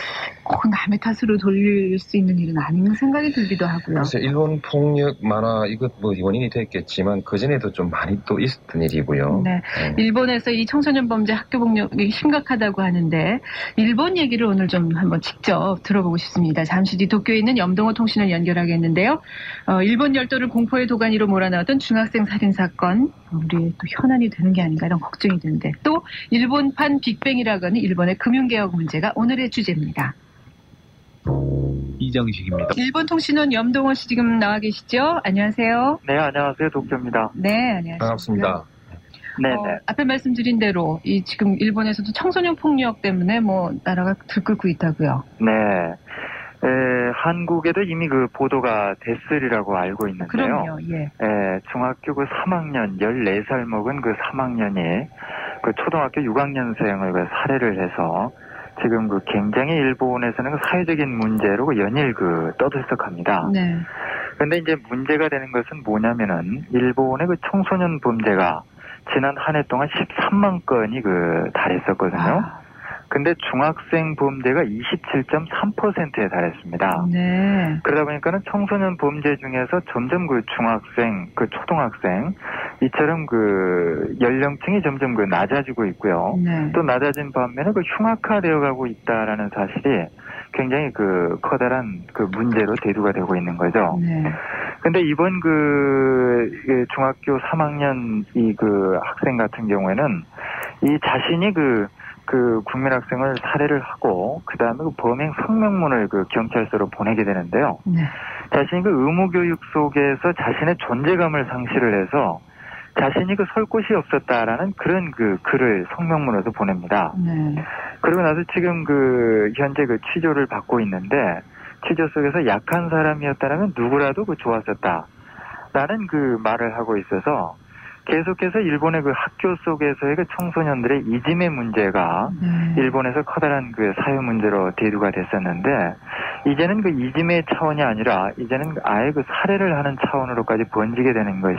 꼭 남의 탓으로 돌릴 수 있는 일은 아닌 생각이 들기도 하고요. 그래서 일본 폭력 만화 이것 뭐 원인이 됐겠지만 그 전에도 좀 많이 또 있었던 일이고요. 네. 네. 일본에서 이 청소년 범죄 학교 폭력이 심각하다고 하는데 일본 얘기를 오늘 좀 한번 직접 들어보고 싶습니다. 잠시 뒤 도쿄에 있는 염동호 통신을 연결하겠는데요. 어, 일본 열도를 공포의 도가니로 몰아넣었던 중학생 살인 사건 우리의 또 현안이 되는 게 아닌가 이런 걱정이 드는데 또 일본판 빅뱅이라고 하는 일본의 금융개혁 문제가 오늘의 주제입니다. 이정식입니다. 일본 통신원 염동호 씨 지금 나와 계시죠? 안녕하세요. 네, 안녕하세요. 독조입니다. 네, 안녕하세요. 반갑습니다. 네, 어, 네. 앞에 말씀드린 대로 이 지금 일본에서도 청소년 폭력 때문에 뭐 나라가 들끓고 있다고요. 네. 에, 한국에도 이미 그 보도가 됐으리라고 알고 있는데요. 그럼요. 예. 에, 중학교 그 3학년, 14살 먹은 그 3학년이 그 초등학교 6학년생을 그 살해를 해서 지금 그 굉장히 일본에서는 그 사회적인 문제로 그 연일 그 떠들썩합니다. 네. 근데 이제 문제가 되는 것은 뭐냐면은 일본의 그 청소년 범죄가 지난 한 해 동안 13만 건이 그 달했었거든요. 아, 근데 중학생 범죄가 27.3%에 달했습니다. 네. 그러다 보니까는 청소년 범죄 중에서 점점 그 중학생, 그 초등학생 이처럼 그 연령층이 점점 그 낮아지고 있고요. 네. 또 낮아진 반면에 그 흉악화되어 가고 있다라는 사실이 굉장히 그 커다란 그 문제로 대두가 되고 있는 거죠. 네. 근데 이번 그 이게 중학교 3학년 이 그 학생 같은 경우에는 이 자신이 그, 그 국민학생을 살해를 하고 그 다음에 그 범행 성명문을 그 경찰서로 보내게 되는데요. 네. 자신이 그 의무 교육 속에서 자신의 존재감을 상실을 해서 자신이 그 설 곳이 없었다라는 그런 그 글을 성명문으로 보냅니다. 네. 그러고 나서 지금 그 현재 그 취조를 받고 있는데 취조 속에서 약한 사람이었다면 누구라도 그 좋았었다. 라는 그 말을 하고 있어서 계속해서 일본의 그 학교 속에서의 그 청소년들의 이짐의 문제가 네. 일본에서 커다란 그 사회 문제로 대두가 됐었는데 이제는 그 이짐의 차원이 아니라 이제는 아예 그 살해를 하는 차원으로까지 번지게 되는 것이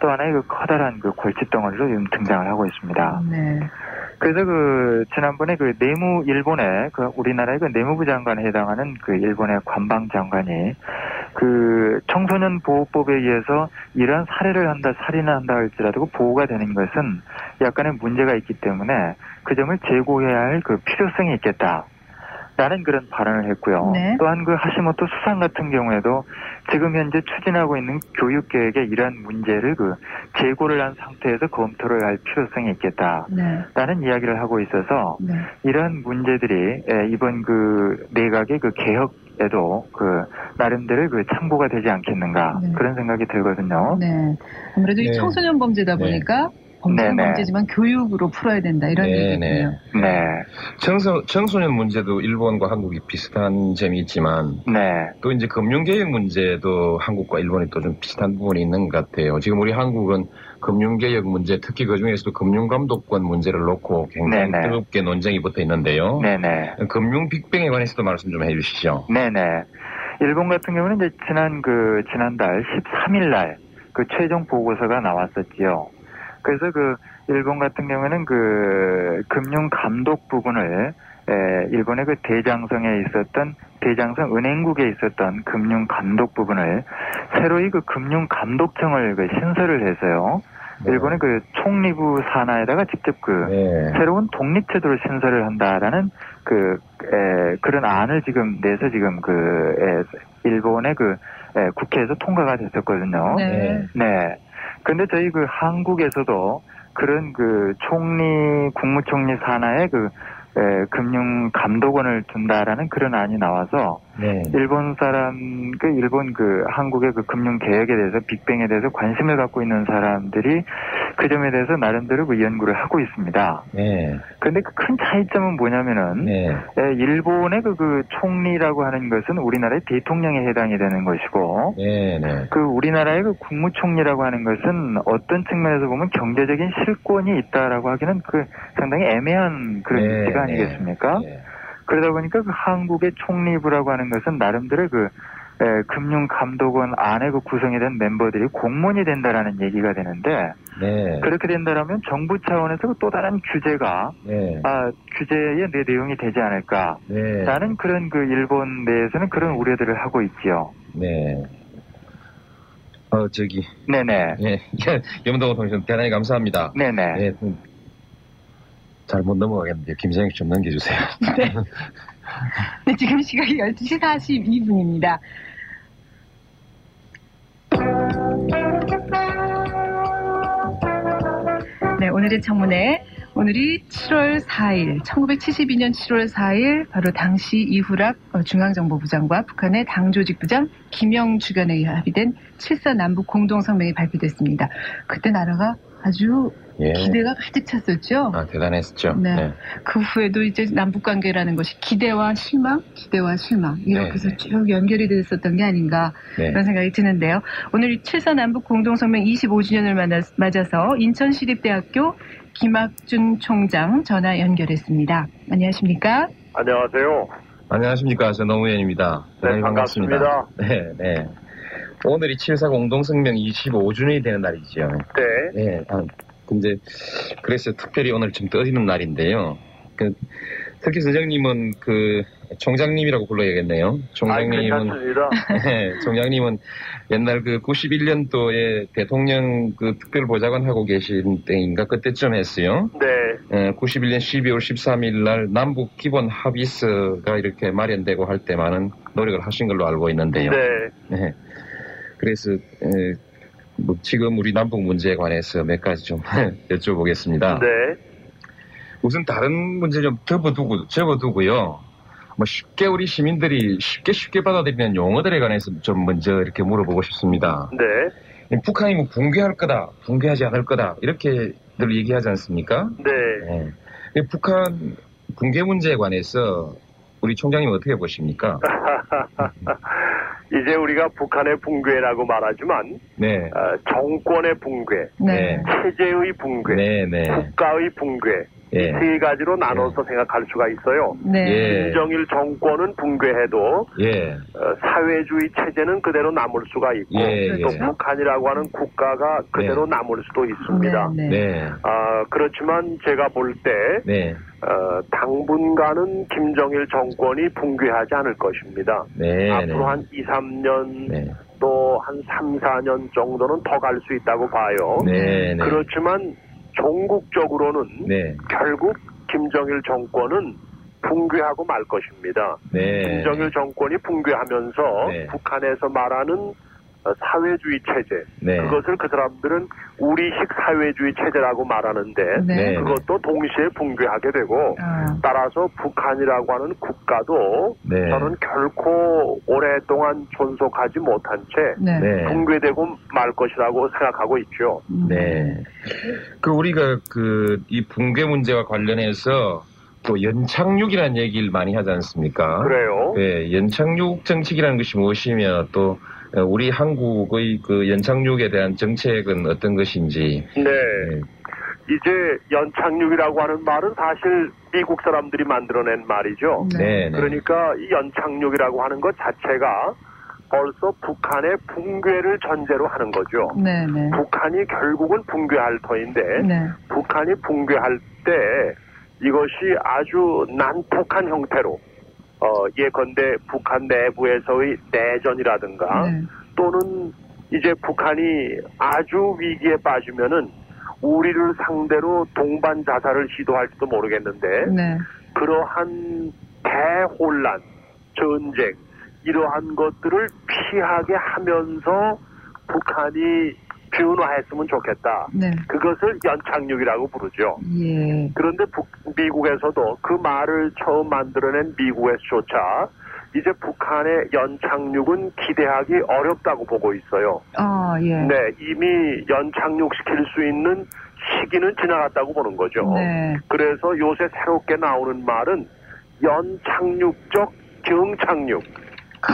또 하나의 그 커다란 그 골칫덩어리로 지금 등장을 하고 있습니다. 네. 그래서 그 지난번에 그 내무 일본의 그 우리나라의 그 내무부 장관에 해당하는 그 일본의 관방 장관이 그 청소년 보호법에 의해서 이러한 살해를 한다, 살인을 한다 할지라도 그 보호가 되는 것은 약간의 문제가 있기 때문에 그 점을 제고해야 할 그 필요성이 있겠다. 라는 그런 발언을 했고요. 네. 또한 그 하시모토 수상 같은 경우에도 지금 현재 추진하고 있는 교육 계획에 이러한 문제를 그 재고를 한 상태에서 검토를 할 필요성이 있겠다. 네. 라는 이야기를 하고 있어서 네. 이러한 문제들이 에, 이번 그 내각의 그 개혁 에도 그 나름대로 그 참고가 되지 않겠는가 네. 그런 생각이 들거든요. 네. 아무래도 이 네. 청소년 범죄다 네. 보니까 범죄는 네네. 범죄지만 교육으로 풀어야 된다 이런 네, 얘기군요. 네, 청소, 청소년 문제도 일본과 한국이 비슷한 점이 있지만 네, 또 이제 금융개혁 문제도 한국과 일본이 또 좀 비슷한 부분이 있는 것 같아요. 지금 우리 한국은 금융개혁 문제, 특히 그 중에서도 금융감독권 문제를 놓고 굉장히 네네. 뜨겁게 논쟁이 붙어 있는데요. 네, 네. 금융 빅뱅에 관해서도 말씀 좀 해주시죠. 네네. 일본 같은 경우는 이제 지난 그 지난달 13일 날 그 최종 보고서가 나왔었지요. 그래서 그 일본 같은 경우에는 그 금융 감독 부분을 에, 일본의 그 대장성에 있었던 대장성 은행국에 있었던 금융 감독 부분을 새로이 그 금융 감독청을 그 신설을 해서요. 일본의 그 총리부 산하에다가 직접 그 네. 새로운 독립제도를 신설을 한다라는 그 에, 그런 안을 지금 내서 지금 그 에, 일본의 그 에, 국회에서 통과가 됐었거든요. 네. 네. 근데 저희 그 한국에서도 그런 그 총리 국무총리 산하에 그 에, 금융 감독원을 둔다라는 그런 안이 나와서 네. 일본 사람 그 일본 그 한국의 그 금융 개혁에 대해서 빅뱅에 대해서 관심을 갖고 있는 사람들이 그 점에 대해서 나름대로 그 연구를 하고 있습니다. 네. 근데 그 큰 차이점은 뭐냐면은 네. 에, 일본의 그, 그 총리라고 하는 것은 우리나라의 대통령에 해당이 되는 것이고 네. 네. 그 우리나라의 그 국무총리라고 하는 것은 어떤 측면에서 보면 경제적인 실권이 있다라고 하기는 그 상당히 애매한 그런 네, 위치가 네. 아니겠습니까? 네. 그러다 보니까 그 한국의 총리부라고 하는 것은 나름대로 그 에, 금융감독원 안에 그 구성이 된 멤버들이 공무원이 된다라는 얘기가 되는데 네. 그렇게 된다라면 정부 차원에서 그또 다른 규제가 네. 아, 규제의 내 내용이 되지 않을까 네. 라는 그런 그 일본 내에서는 그런 우려들을 하고 있지요. 네. 어, 저기, 네네. 예, 염동호 통신 대단히 감사합니다. 네네. 예, 음, 잘못 넘어가겠는데 김정희 좀 넘겨주세요. 네, 지금 시각이 12시 42분입니다. 네, 오늘의 청문회. 오늘이 7월 4일, 1972년 7월 4일, 바로 당시 이후락 어, 중앙정보부 장과 북한의 당조직부 장 김영 주 간에 합의된 7사 남북 공동성명이 발표됐습니다. 그때 나라가 아주 예. 기대가 가득 찼었죠. 아, 대단했었죠. 네. 네. 그 후에도 이제 남북 관계라는 것이 기대와 실망, 기대와 실망 이렇게 네. 해서 쭉 연결이 됐었던 게 아닌가 네. 그런 생각이 드는데요. 오늘 7사 남북 공동성명 25주년을 맞아서 인천시립대학교 김학준 총장 전화 연결했습니다. 안녕하십니까? 안녕하세요. 안녕하십니까. 저 노무현입니다. 네, 대단히 반갑습니다. 네, 네. 오늘이 7사 공동성명 25주년이 되는 날이죠. 네. 네. 아, 근데, 그래서 특별히 오늘 좀 떠지는 날인데요. 그, 특히 선생님은 그, 총장님이라고 불러야겠네요. 아, 총장님은. 네, 총장님은 옛날 그 91년도에 대통령 그 특별보좌관 하고 계신 때인가 그때쯤 했어요. 네. 91년 12월 13일 날 남북 기본 합의서가 이렇게 마련되고 할 때 많은 노력을 하신 걸로 알고 있는데요. 네. 네. 그래서 에, 뭐 지금 우리 남북 문제에 관해서 몇 가지 좀 여쭤보겠습니다. 네. 우선 다른 문제 좀 접어두고 접어두고요. 뭐 쉽게 우리 시민들이 쉽게 쉽게 받아들이는 용어들에 관해서 좀 먼저 이렇게 물어보고 싶습니다. 네. 북한이 뭐 붕괴할 거다, 붕괴하지 않을 거다 이렇게 늘 얘기하지 않습니까? 네. 네. 북한 붕괴 문제에 관해서 우리 총장님 어떻게 보십니까? 이제 우리가 북한의 붕괴라고 말하지만 네. 어, 정권의 붕괴, 네. 체제의 붕괴, 네, 네. 국가의 붕괴 이 예. 세 가지로 나눠서 생각할 수가 있어요. 네. 예. 김정일 정권은 붕괴해도 예. 어, 사회주의 체제는 그대로 남을 수가 있고 예, 또 예. 북한이라고 하는 국가가 그대로 남을 수도 있습니다. 네, 네. 네. 아, 그렇지만 제가 볼때 네. 어, 당분간은 김정일 정권이 붕괴하지 않을 것입니다. 네. 앞으로 한 2, 3년 네. 또한 3, 4년 정도는 더 갈 수 있다고 봐요. 네. 네. 그렇지만 종국적으로는 네. 결국 김정일 정권은 붕괴하고 말 것입니다. 네. 김정일 정권이 붕괴하면서 네. 북한에서 말하는 어, 사회주의 체제 네. 그것을 그 사람들은 우리식 사회주의 체제라고 말하는데 네. 네. 그것도 동시에 붕괴하게 되고 아, 따라서 북한이라고 하는 국가도 네. 저는 결코 오랫동안 존속하지 못한 채 네. 네. 붕괴되고 말 것이라고 생각하고 있죠. 음. 네. 그 우리가 그 이 붕괴 문제와 관련해서 또 연착륙이라는 얘기를 많이 하지 않습니까? 그래요. 네, 연착륙 정책이라는 것이 무엇이며 또 어, 우리 한국의 그 연착륙에 대한 정책은 어떤 것인지. 네. 네. 이제 연착륙이라고 하는 말은 사실 미국 사람들이 만들어낸 말이죠. 네. 네. 그러니까 이 연착륙이라고 하는 것 자체가 벌써 북한의 붕괴를 전제로 하는 거죠. 네, 네. 북한이 결국은 붕괴할 터인데 네. 북한이 붕괴할 때 이것이 아주 난폭한 형태로 어, 예컨대 북한 내부에서의 내전이라든가 네. 또는 이제 북한이 아주 위기에 빠지면은 우리를 상대로 동반 자살을 시도할지도 모르겠는데 네. 그러한 대혼란, 전쟁 이러한 것들을 피하게 하면서 북한이 변화했으면 좋겠다. 네. 그것을 연착륙이라고 부르죠. 예. 그런데 북- 미국에서도 그 말을 처음 만들어낸 미국에서조차 이제 북한의 연착륙은 기대하기 어렵다고 보고 있어요. 아, 예. 네, 이미 연착륙시킬 수 있는 시기는 지나갔다고 보는 거죠. 네. 그래서 요새 새롭게 나오는 말은 연착륙적 경착륙.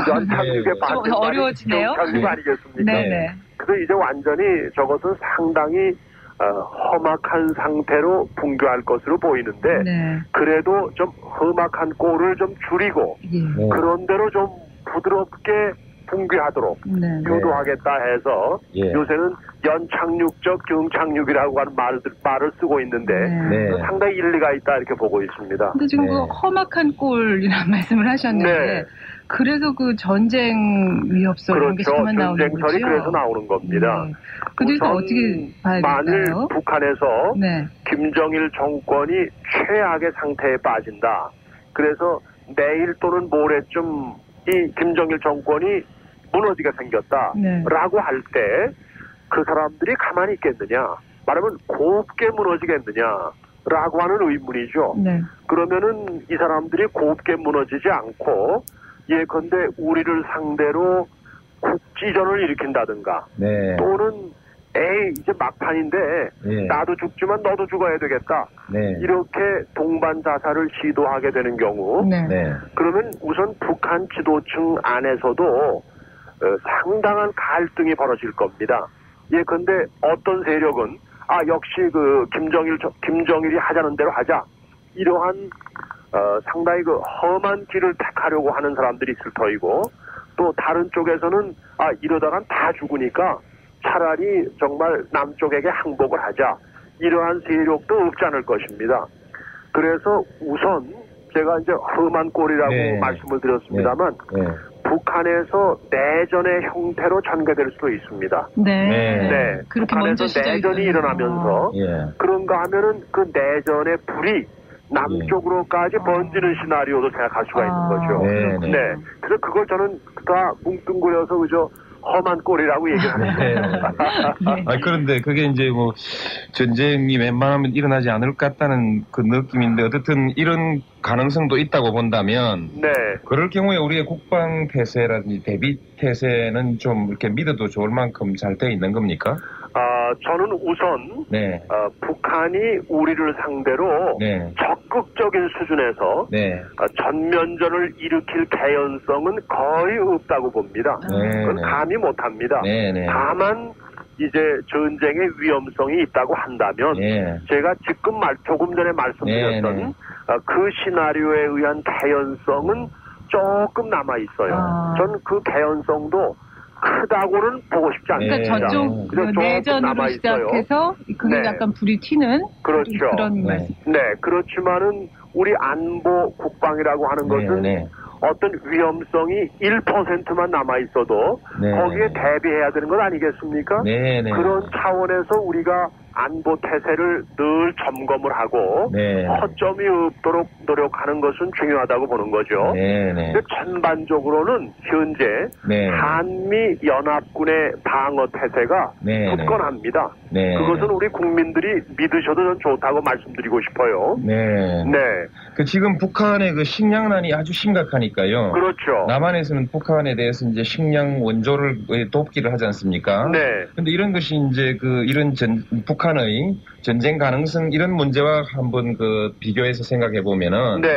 연착륙에 네. 반대 좀 어려워지네요. 경착륙 네. 아니겠습니까? 네, 네. 그래서 이제 완전히 저것은 상당히 어, 험악한 상태로 붕괴할 것으로 보이는데 네. 그래도 좀 험악한 꼴을 좀 줄이고 예. 네. 그런 대로 좀 부드럽게 붕괴하도록 네. 유도하겠다 해서 예. 요새는 연착륙적 경착륙이라고 하는 말을, 말을 쓰고 있는데 네. 상당히 일리가 있다 이렇게 보고 있습니다. 근데 지금 네. 그 험악한 꼴이라는 말씀을 하셨는데 네. 그래서 그 전쟁 게 그렇죠. 처음에 나오는 전쟁설이 거죠. 그래서 나오는 겁니다. 네. 그래서 어떻게 봐야 만일 될까요? 북한에서 네. 김정일 정권이 최악의 상태에 빠진다. 그래서 내일 또는 모레쯤 이 김정일 정권이 무너지게 생겼다. 네. 라고 할때 그 사람들이 가만히 있겠느냐. 말하면 곱게 무너지겠느냐. 라고 하는 의문이죠. 네. 그러면은 이 사람들이 곱게 무너지지 않고 예컨대 우리를 상대로 국지전을 일으킨다든가 네. 또는 에이 이제 막판인데 예. 나도 죽지만 너도 죽어야 되겠다 네. 이렇게 동반 자살을 시도하게 되는 경우 네. 네. 그러면 우선 북한 지도층 안에서도 어, 상당한 갈등이 벌어질 겁니다. 예컨대 어떤 세력은 아 역시 그 김정일 저- 김정일이 하자는 대로 하자 이러한 어, 상당히 그 험한 길을 택하려고 하는 사람들이 있을 터이고 또 다른 쪽에서는 아 이러다간 다 죽으니까 차라리 정말 남쪽에게 항복을 하자 이러한 세력도 없지 않을 것입니다. 그래서 우선 제가 이제 험한 꼴이라고 네. 말씀을 드렸습니다만 네. 북한에서 내전의 형태로 전개될 수도 있습니다. 네. 네. 네, 그렇게 북한에서 먼저 시작이 내전이 되네요. 일어나면서 예. 그런가 하면은 그 내전의 불이 남쪽으로까지 번지는 시나리오도 생각할 수가 있는 아, 거죠. 네, 네. 네. 그래서 그걸 저는 다 뭉뚱그려서 그저 험한 꼴이라고 얘기하는 네. 겁니다. 네. 아, 그런데 그게 이제 뭐 전쟁이 웬만하면 일어나지 않을 것 같다는 그 느낌인데 어쨌든 이런 가능성도 있다고 본다면 네. 그럴 경우에 우리의 국방 태세라든지 대비 태세는 좀 이렇게 믿어도 좋을 만큼 잘 돼 있는 겁니까? 아, 저는 우선 네. 어, 북한이 우리를 상대로 네. 적극적인 수준에서 네. 어, 전면전을 일으킬 개연성은 거의 없다고 봅니다. 네. 그건 네. 감히 못합니다. 네. 네. 다만 이제 전쟁의 위험성이 있다고 한다면 네. 제가 지금 말, 조금 전에 말씀드렸던 네, 네. 어, 그 시나리오에 의한 개연성은 조금 남아 있어요. 아. 전그 개연성도 크다고는 보고 싶지 네. 그러니까 않습니다. 저쪽 그 조금 내전으로 남아있어요. 시작해서 그게 네. 약간 불이 튀는 그렇죠. 그런 네. 말씀. 네, 그렇지만은 우리 안보 국방이라고 하는 네. 것은 네. 어떤 위험성이 1%만 남아 있어도 네. 거기에 대비해야 되는 것 아니겠습니까? 네. 네. 그런 차원에서 우리가 안보 태세를 늘 점검을 하고 네. 허점이 없도록 노력하는 것은 중요하다고 보는 거죠. 네, 네. 근데 전반적으로는 현재 네. 한미 연합군의 방어 태세가 네, 네. 굳건합니다. 네. 그것은 우리 국민들이 믿으셔도 전 좋다고 말씀드리고 싶어요. 네. 네, 그 지금 북한의 그 식량난이 아주 심각하니까요. 그렇죠. 남한에서는 북한에 대해서 이제 식량 원조를 돕기를 하지 않습니까? 네, 근데 이런 것이 이제 그 이런 전, 북한 의 전쟁 가능성 이런 문제와 한번 그 비교해서 생각해 보면은 네,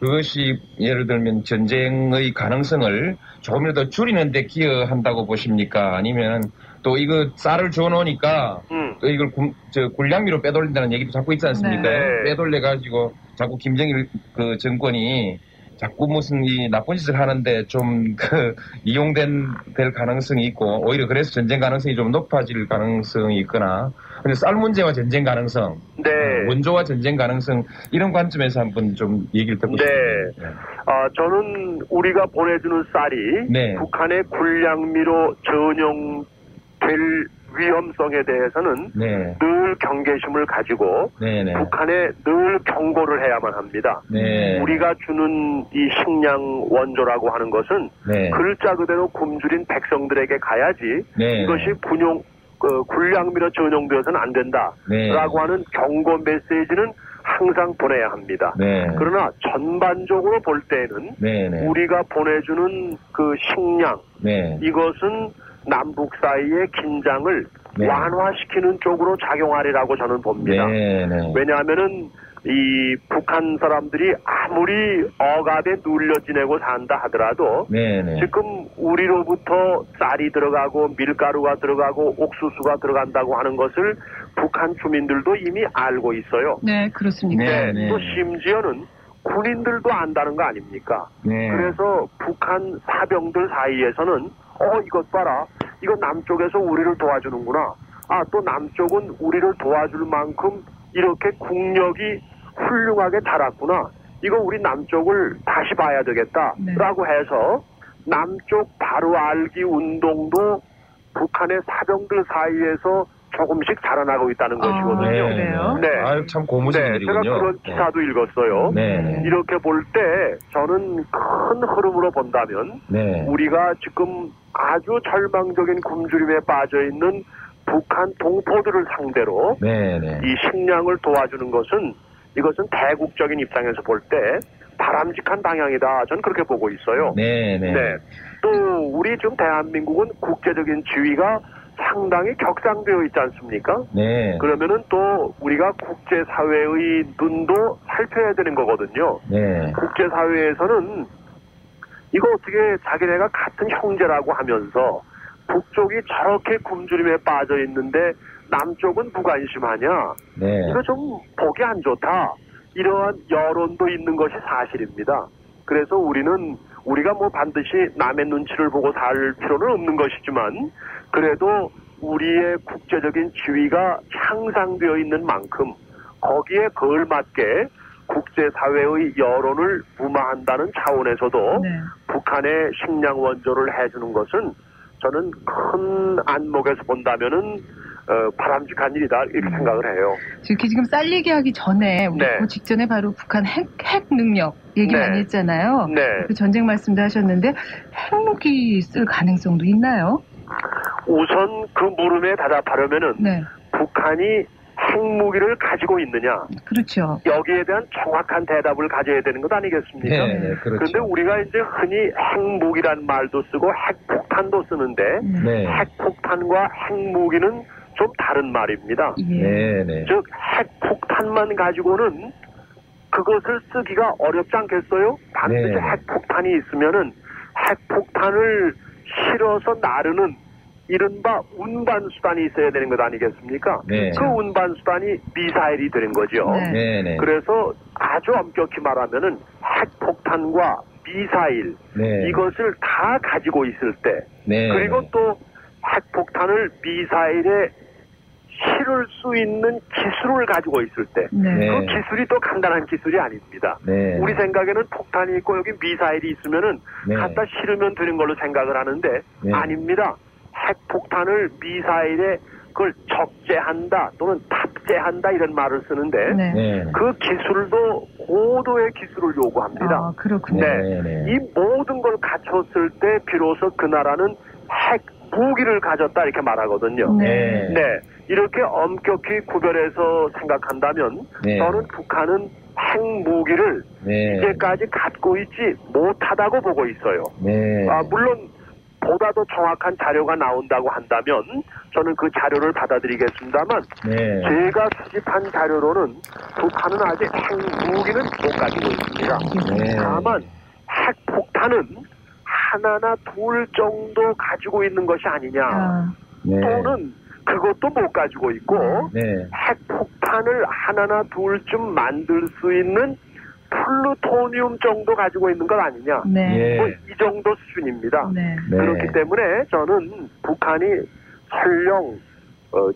그것이 예를 들면 전쟁의 가능성을 조금이라도 줄이는데 기여한다고 보십니까? 아니면 또 이거 쌀을 줘 놓으니까 음, 또 이걸 군, 저 군량미로 빼돌린다는 얘기도 자꾸 있지 않습니까? 네. 빼돌려 가지고 자꾸 김정일 그 정권이 자꾸 무슨 이 나쁜 짓을 하는데 좀 그 이용된 될 가능성이 있고 오히려 그래서 전쟁 가능성이 좀 높아질 가능성이 있거나 근데 쌀 문제와 전쟁 가능성 네. 원조와 전쟁 가능성 이런 관점에서 한번 좀 얘기를 듣고 네. 싶습니다. 아, 저는 우리가 보내주는 쌀이 네. 북한의 군량미로 전용될 위험성에 대해서는 네. 늘 경계심을 가지고 네. 네. 북한에 늘 경고를 해야만 합니다. 네. 우리가 주는 이 식량 원조라고 하는 것은 네. 글자 그대로 굶주린 백성들에게 가야지 네. 이것이 군용 그 군량미로 전용되어서는 안 된다라고 네. 하는 경고 메시지는 항상 보내야 합니다. 네. 그러나 전반적으로 볼 때는 네. 네. 우리가 보내주는 그 식량 네. 이것은 남북 사이의 긴장을 네. 완화시키는 쪽으로 작용하리라고 저는 봅니다. 네. 네. 왜냐하면은 이 북한 사람들이 아무리 억압에 눌려 지내고 산다 하더라도 네. 네. 지금 우리로부터 쌀이 들어가고 밀가루가 들어가고 옥수수가 들어간다고 하는 것을 북한 주민들도 이미 알고 있어요. 네, 그렇습니까? 네, 네. 또 심지어는 군인들도 안다는 거 아닙니까? 네. 그래서 북한 사병들 사이에서는 어 이것 봐라 이거 남쪽에서 우리를 도와주는구나 아 또 남쪽은 우리를 도와줄 만큼 이렇게 국력이 훌륭하게 자랐구나 이거 우리 남쪽을 다시 봐야 되겠다라고 해서 남쪽 바로 알기 운동도 북한의 사병들 사이에서 조금씩 자라나고 있다는 것이거든요. 네. 그래요? 네. 아유, 참 네, 고무적이군요. 제가 그런 기사도 읽었어요. 네. 이렇게 볼 때 저는 큰 흐름으로 본다면 네. 우리가 지금 아주 절망적인 굶주림에 빠져 있는 북한 동포들을 상대로 네. 네. 이 식량을 도와주는 것은 이것은 대국적인 입장에서 볼 때 바람직한 방향이다. 저는 그렇게 보고 있어요. 네. 네. 네. 또 우리 지금 대한민국은 국제적인 지위가 상당히 격상되어 있지 않습니까? 네. 그러면은 또 우리가 국제사회의 눈도 살펴야 되는 거거든요. 네. 국제사회에서는 이거 어떻게 자기네가 같은 형제라고 하면서 북쪽이 저렇게 굶주림에 빠져 있는데 남쪽은 무관심하냐? 네. 이거 좀 보기 안 좋다. 이러한 여론도 있는 것이 사실입니다. 그래서 우리는 우리가 뭐 반드시 남의 눈치를 보고 살 필요는 없는 것이지만 그래도 우리의 국제적인 지위가 향상되어 있는 만큼 거기에 걸맞게 국제사회의 여론을 무마한다는 차원에서도 네. 북한의 식량 원조를 해주는 것은 저는 큰 안목에서 본다면은 어, 바람직한 일이다 이렇게 음. 생각을 해요. 이렇게 지금 쌀 얘기하기 전에 우리 네. 그 직전에 바로 북한 핵, 핵 능력 얘기 네. 많이 했잖아요. 네. 그 전쟁 말씀도 하셨는데 핵무기 쓸 가능성도 있나요? 우선 그 물음에 대답하려면은 네, 북한이 핵무기를 가지고 있느냐 그렇죠. 여기에 대한 정확한 대답을 가져야 되는 것 아니겠습니까? 네, 네, 그렇죠. 그런데 우리가 이제 흔히 핵무기란 말도 쓰고 핵폭탄도 쓰는데 네. 핵폭탄과 핵무기는 좀 다른 말입니다. 예. 네, 네. 즉 핵폭탄만 가지고는 그것을 쓰기가 어렵지 않겠어요? 반드시 네. 핵폭탄이 있으면은 핵폭탄을 실어서 나르는 이른바 운반 수단이 있어야 되는 것 아니겠습니까? 네. 그 운반 수단이 미사일이 되는 거죠. 네. 네, 네. 그래서 아주 엄격히 말하면은 핵폭탄과 미사일 네. 이것을 다 가지고 있을 때 네. 그리고 또 핵폭탄을 미사일에 실을 수 있는 기술을 가지고 있을 때그 네. 네. 기술이 또 간단한 기술이 아닙니다. 네. 우리 생각에는 폭탄이 있고 여기 미사일이 있으면은 네. 갖다 실으면 되는 걸로 생각을 하는데 네. 아닙니다. 핵폭탄을 미사일에 그걸 적재한다 또는 탑재한다 이런 말을 쓰는데 네. 네. 그 기술도 고도의 기술을 요구합니다. 아, 그렇군요. 네. 네. 이 모든 걸 갖췄을 때 비로소 그 나라는 핵 무기를 가졌다 이렇게 말하거든요. 네. 네. 이렇게 엄격히 구별해서 생각한다면 네. 저는 북한은 핵 무기를 네. 이제까지 갖고 있지 못하다고 보고 있어요. 네. 아, 물론 보다 더 정확한 자료가 나온다고 한다면 저는 그 자료를 받아들이겠습니다만 네. 제가 수집한 자료로는 북한은 아직 핵 무기는 못 가지고 있습니다. 네. 다만 핵 폭탄은 하나나 둘 정도 가지고 있는 것이 아니냐 아, 네. 또는 그것도 못 가지고 있고 네. 핵 폭탄을 하나나 둘쯤 만들 수 있는 플루토늄 정도 가지고 있는 것 아니냐 네. 예. 뭐이 정도 수준입니다. 네. 네. 그렇기 때문에 저는 북한이 설령 어,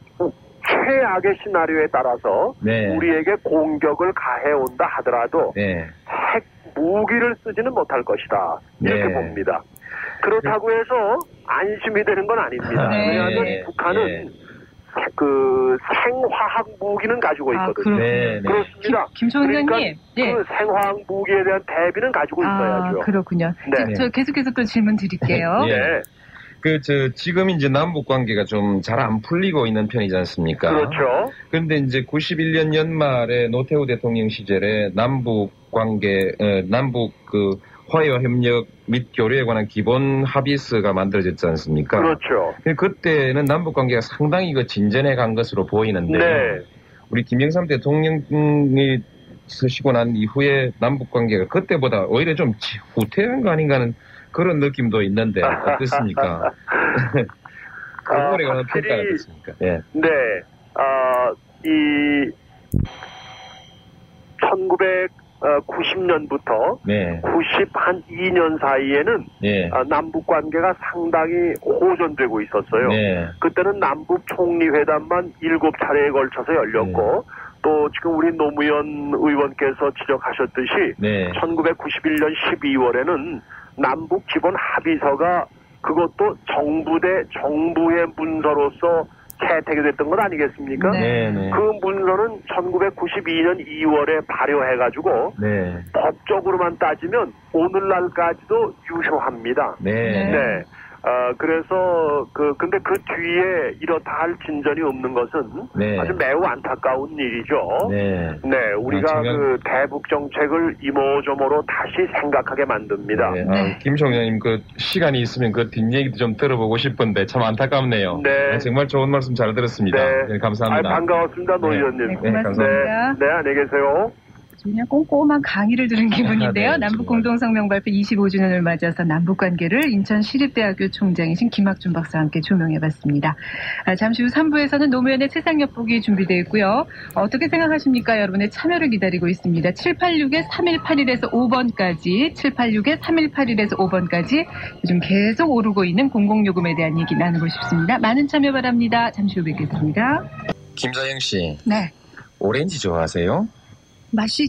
최악의 시나리오에 따라서 네. 우리에게 공격을 가해온다 하더라도 네. 핵 무기를 쓰지는 못할 것이다 이렇게 네. 봅니다. 그렇다고 해서 안심이 되는 건 아닙니다. 네. 왜냐하면 네. 북한은 네. 그 생화학 무기는 가지고 아, 있거든요. 그렇군요. 네. 네. 그렇습니다. 김종현 그러니까 의원님. 예. 그 생화학 무기에 대한 대비는 가지고 아, 있어야죠. 그렇군요. 네. 저, 저 계속해서 또 질문 드릴게요. 예. 네, 그, 저, 지금 이제 남북 관계가 좀 잘 안 풀리고 있는 편이지 않습니까? 그렇죠. 그런데 이제 91년 연말에 노태우 대통령 시절에 남북 관계, 어, 남북 그 화해와 협력 및 교류에 관한 기본 합의서가 만들어졌지 않습니까? 그렇죠. 그때는 남북 관계가 상당히 그 진전해 간 것으로 보이는데 네. 우리 김영삼 대통령이 서시고 난 이후에 남북 관계가 그때보다 오히려 좀 지- 후퇴한 거 아닌가 하는 그런 느낌도 있는데 어떻습니까? 그 부분에 관한 확실히- 평가가 어떻습니까? 예. 네, 어, 이 1990년부터 네. 90한 2년 사이에는 예. 아, 남북 관계가 상당히 호전되고 있었어요. 네. 그때는 남북 총리 회담만 7차례에 걸쳐서 열렸고 또 지금 우리 노무현 의원께서 지적하셨듯이 네. 1991년 12월에는 남북 기본 합의서가 그것도 정부 대 정부의 문서로서 채택이 됐던 것 아니겠습니까? 네. 네. 네. 그 문서는 1992년 2월에 발효해가지고 네. 법적으로만 따지면 오늘날까지도 유효합니다. 네. 어, 그래서 그 근데 그 뒤에 이렇다 할 진전이 없는 것은 네. 아주 매우 안타까운 일이죠. 네. 네, 우리가 아, 제가- 그 대북 정책을 이모저모로 다시 생각하게 만듭니다. 네. 네. 아, 김 총장님 그 시간이 있으면 그 뒷얘기도 좀 들어보고 싶은데 참 안타깝네요. 네. 정말 좋은 말씀 잘 들었습니다. 네. 네, 아, 감사합니다. 반가웠습니다, 노 네. 의원님. 네, 네, 고맙습니다. 네, 안녕히 계세요. 그냥 꼼꼼한 강의를 들은 기분인데요. 네, 남북 정말. 공동성명 발표 25주년을 맞아서 남북 관계를 인천시립대학교 총장이신 김학준 박사와 함께 조명해봤습니다. 아, 잠시 후 3부에서는 노무현의 세상 엿보기 준비되어 있고요. 어떻게 생각하십니까? 여러분의 참여를 기다리고 있습니다. 786-3181에서 5번까지, 786-3181에서 5번까지 요즘 계속 오르고 있는 공공요금에 대한 얘기 나누고 싶습니다. 많은 참여 바랍니다. 잠시 후 뵙겠습니다. 김자영 씨, 네. 오렌지 좋아하세요? 맛이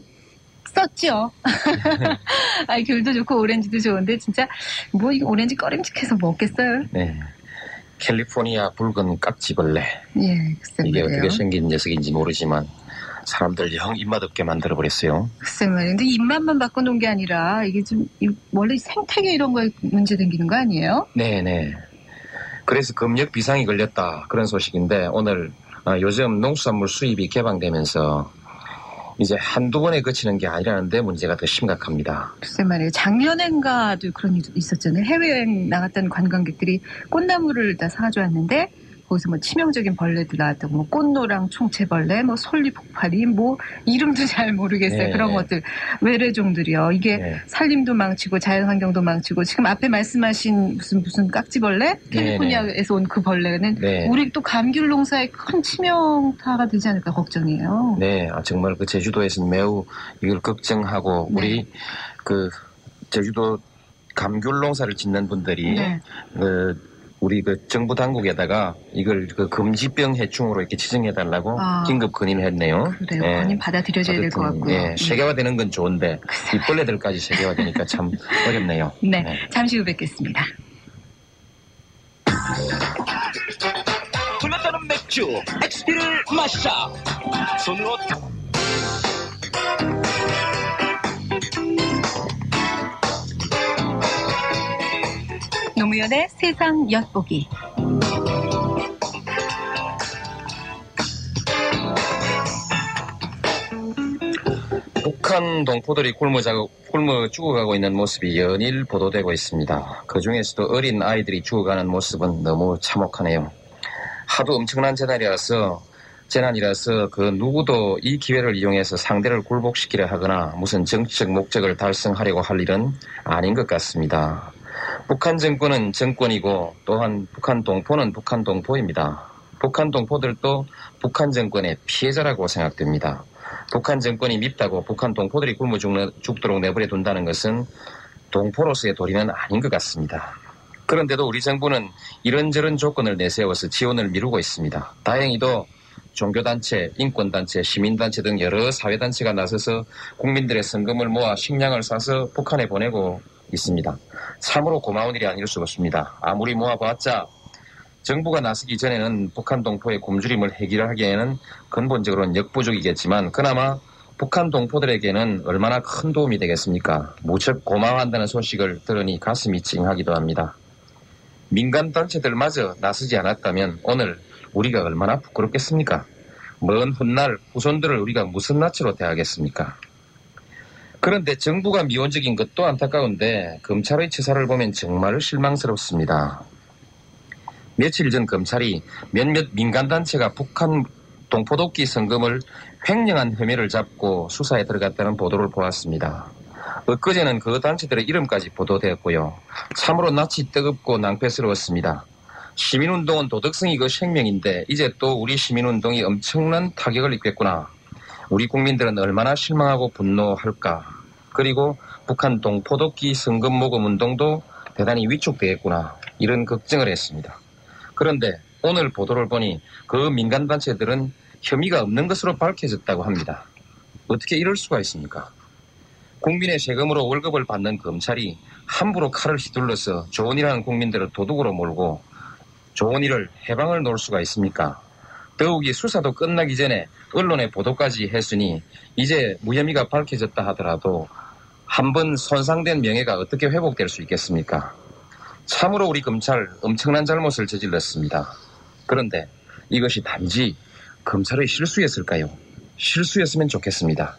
썼죠. 아이 귤도 좋고 오렌지도 좋은데 진짜 뭐 이거 오렌지 꺼림직해서 먹겠어요. 네. 캘리포니아 붉은 깍지벌레. 예, 글쎄 이게. 어떻게 생긴 녀석인지 모르지만 사람들 영 입맛 없게 만들어 버렸어요. 글쎄 말이에요. 근데 입맛만 바꿔 놓은 게 아니라 이게 좀 이- 원래 생태계 이런 거에 문제 생기는 거 아니에요? 네 네. 그래서 금역 비상이 걸렸다 그런 소식인데 오늘 어, 요즘 농수산물 수입이 개방되면서 이제 한두 번에 그치는 게 아니라는데 문제가 더 심각합니다. 글쎄 말이에요. 작년엔가도 그런 일이 있었잖아요. 해외여행 나갔던 관광객들이 꽃나무를 다 사가져 왔는데 거기서 뭐 치명적인 벌레들 나왔다고 뭐 꽃노랑 총채벌레, 뭐 솔리폭파리, 뭐 이름도 잘 모르겠어요. 네. 그런 것들 외래종들이요. 이게 네. 산림도 망치고 자연환경도 망치고 지금 앞에 말씀하신 무슨 무슨 깍지벌레 캘리포니아에서 온 그 벌레는 네. 우리 또 감귤 농사에 큰 치명타가 되지 않을까 걱정이에요. 네, 아, 정말 그 제주도에서는 매우 이걸 걱정하고 네. 우리 그 제주도 감귤 농사를 짓는 분들이 네. 그 우리 그 정부 당국에다가 이걸 그 금지병 해충으로 이렇게 지정해달라고 아. 긴급 건의를 했네요. 그래요. 네. 본인 받아들여져야 될 것 같고요. 예, 세계화되는 건 좋은데 입벌레들까지 세계화되니까 참 어렵네요. 네, 네. 잠시 후 뵙겠습니다. 불렸다는 맥주 엑스피를 마시자 손으로 노무현의 세상 엿보기. 북한 동포들이 굶어, 자고, 굶어 죽어가고 있는 모습이 연일 보도되고 있습니다. 그 중에서도 어린 아이들이 죽어가는 모습은 너무 참혹하네요. 하도 엄청난 재난이라서 재난이라서 그 누구도 이 기회를 이용해서 상대를 굴복시키려 하거나 무슨 정치적 목적을 달성하려고 할 일은 아닌 것 같습니다. 북한 정권은 정권이고 또한 북한 동포는 북한 동포입니다. 북한 동포들도 북한 정권의 피해자라고 생각됩니다. 북한 정권이 밉다고 북한 동포들이 굶어 죽도록 내버려 둔다는 것은 동포로서의 도리는 아닌 것 같습니다. 그런데도 우리 정부는 이런저런 조건을 내세워서 지원을 미루고 있습니다. 다행히도 종교단체, 인권단체, 시민단체 등 여러 사회단체가 나서서 국민들의 성금을 모아 식량을 사서 북한에 보내고 있습니다. 참으로 고마운 일이 아닐 수 없습니다. 아무리 모아봤자 정부가 나서기 전에는 북한 동포의 굶주림을 해결하기에는 근본적으로는 역부족이겠지만 그나마 북한 동포들에게는 얼마나 큰 도움이 되겠습니까? 무척 고마워한다는 소식을 들으니 가슴이 찡하기도 합니다. 민간 단체들마저 나서지 않았다면 오늘 우리가 얼마나 부끄럽겠습니까? 먼 훗날 후손들을 우리가 무슨 낯으로 대하겠습니까? 그런데 정부가 미온적인 것도 안타까운데 검찰의 처사를 보면 정말 실망스럽습니다. 며칠 전 검찰이 몇몇 민간단체가 북한 동포독기 성금을 횡령한 혐의를 잡고 수사에 들어갔다는 보도를 보았습니다. 엊그제는 그 단체들의 이름까지 보도되었고요. 참으로 낯이 뜨겁고 낭패스러웠습니다. 시민운동은 도덕성이 그 생명인데 이제 또 우리 시민운동이 엄청난 타격을 입겠구나. 우리 국민들은 얼마나 실망하고 분노할까. 그리고 북한 동포독기 성금 모금 운동도 대단히 위축되겠구나. 이런 걱정을 했습니다. 그런데 오늘 보도를 보니 그 민간단체들은 혐의가 없는 것으로 밝혀졌다고 합니다. 어떻게 이럴 수가 있습니까? 국민의 세금으로 월급을 받는 검찰이 함부로 칼을 휘둘러서 일하는 국민들을 도둑으로 몰고 일을 해방을 놓을 수가 있습니까? 더욱이 수사도 끝나기 전에 언론에 보도까지 했으니 이제 무혐의가 밝혀졌다 하더라도 한 번 손상된 명예가 어떻게 회복될 수 있겠습니까? 참으로 우리 검찰 엄청난 잘못을 저질렀습니다. 그런데 이것이 단지 검찰의 실수였을까요? 실수였으면 좋겠습니다.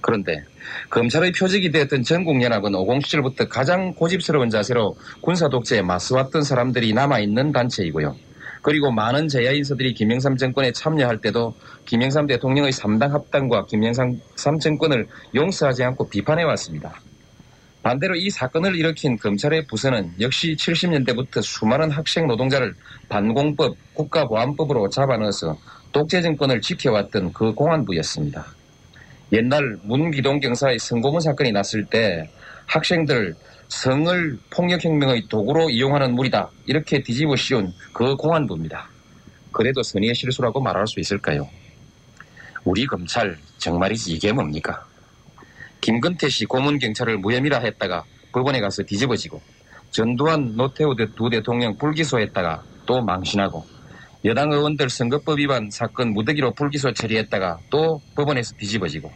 그런데 검찰의 표적이 되었던 전국연합은 50 시절부터 가장 고집스러운 자세로 군사 독재에 맞서왔던 사람들이 남아있는 단체이고요. 그리고 많은 제야인서들이 김영삼 정권에 참여할 때도 김영삼 대통령의 3당 합당과 김영삼 정권을 용서하지 않고 비판해 왔습니다. 반대로 이 사건을 일으킨 검찰의 부서는 역시 70년대부터 수많은 학생 노동자를 반공법, 국가보안법으로 잡아넣어서 독재 정권을 지켜왔던 그 공안부였습니다. 옛날 문기동 경사의 성고문 사건이 났을 때 학생들 성을 폭력혁명의 도구로 이용하는 무리다 이렇게 뒤집어 씌운 그 공안부입니다. 그래도 선의의 실수라고 말할 수 있을까요? 우리 검찰 정말이지 이게 뭡니까? 김근태 씨 고문 경찰을 무혐의라 했다가 법원에 가서 뒤집어지고 전두환 노태우 두 대통령 불기소했다가 또 망신하고 여당 의원들 선거법 위반 사건 무더기로 불기소 처리했다가 또 법원에서 뒤집어지고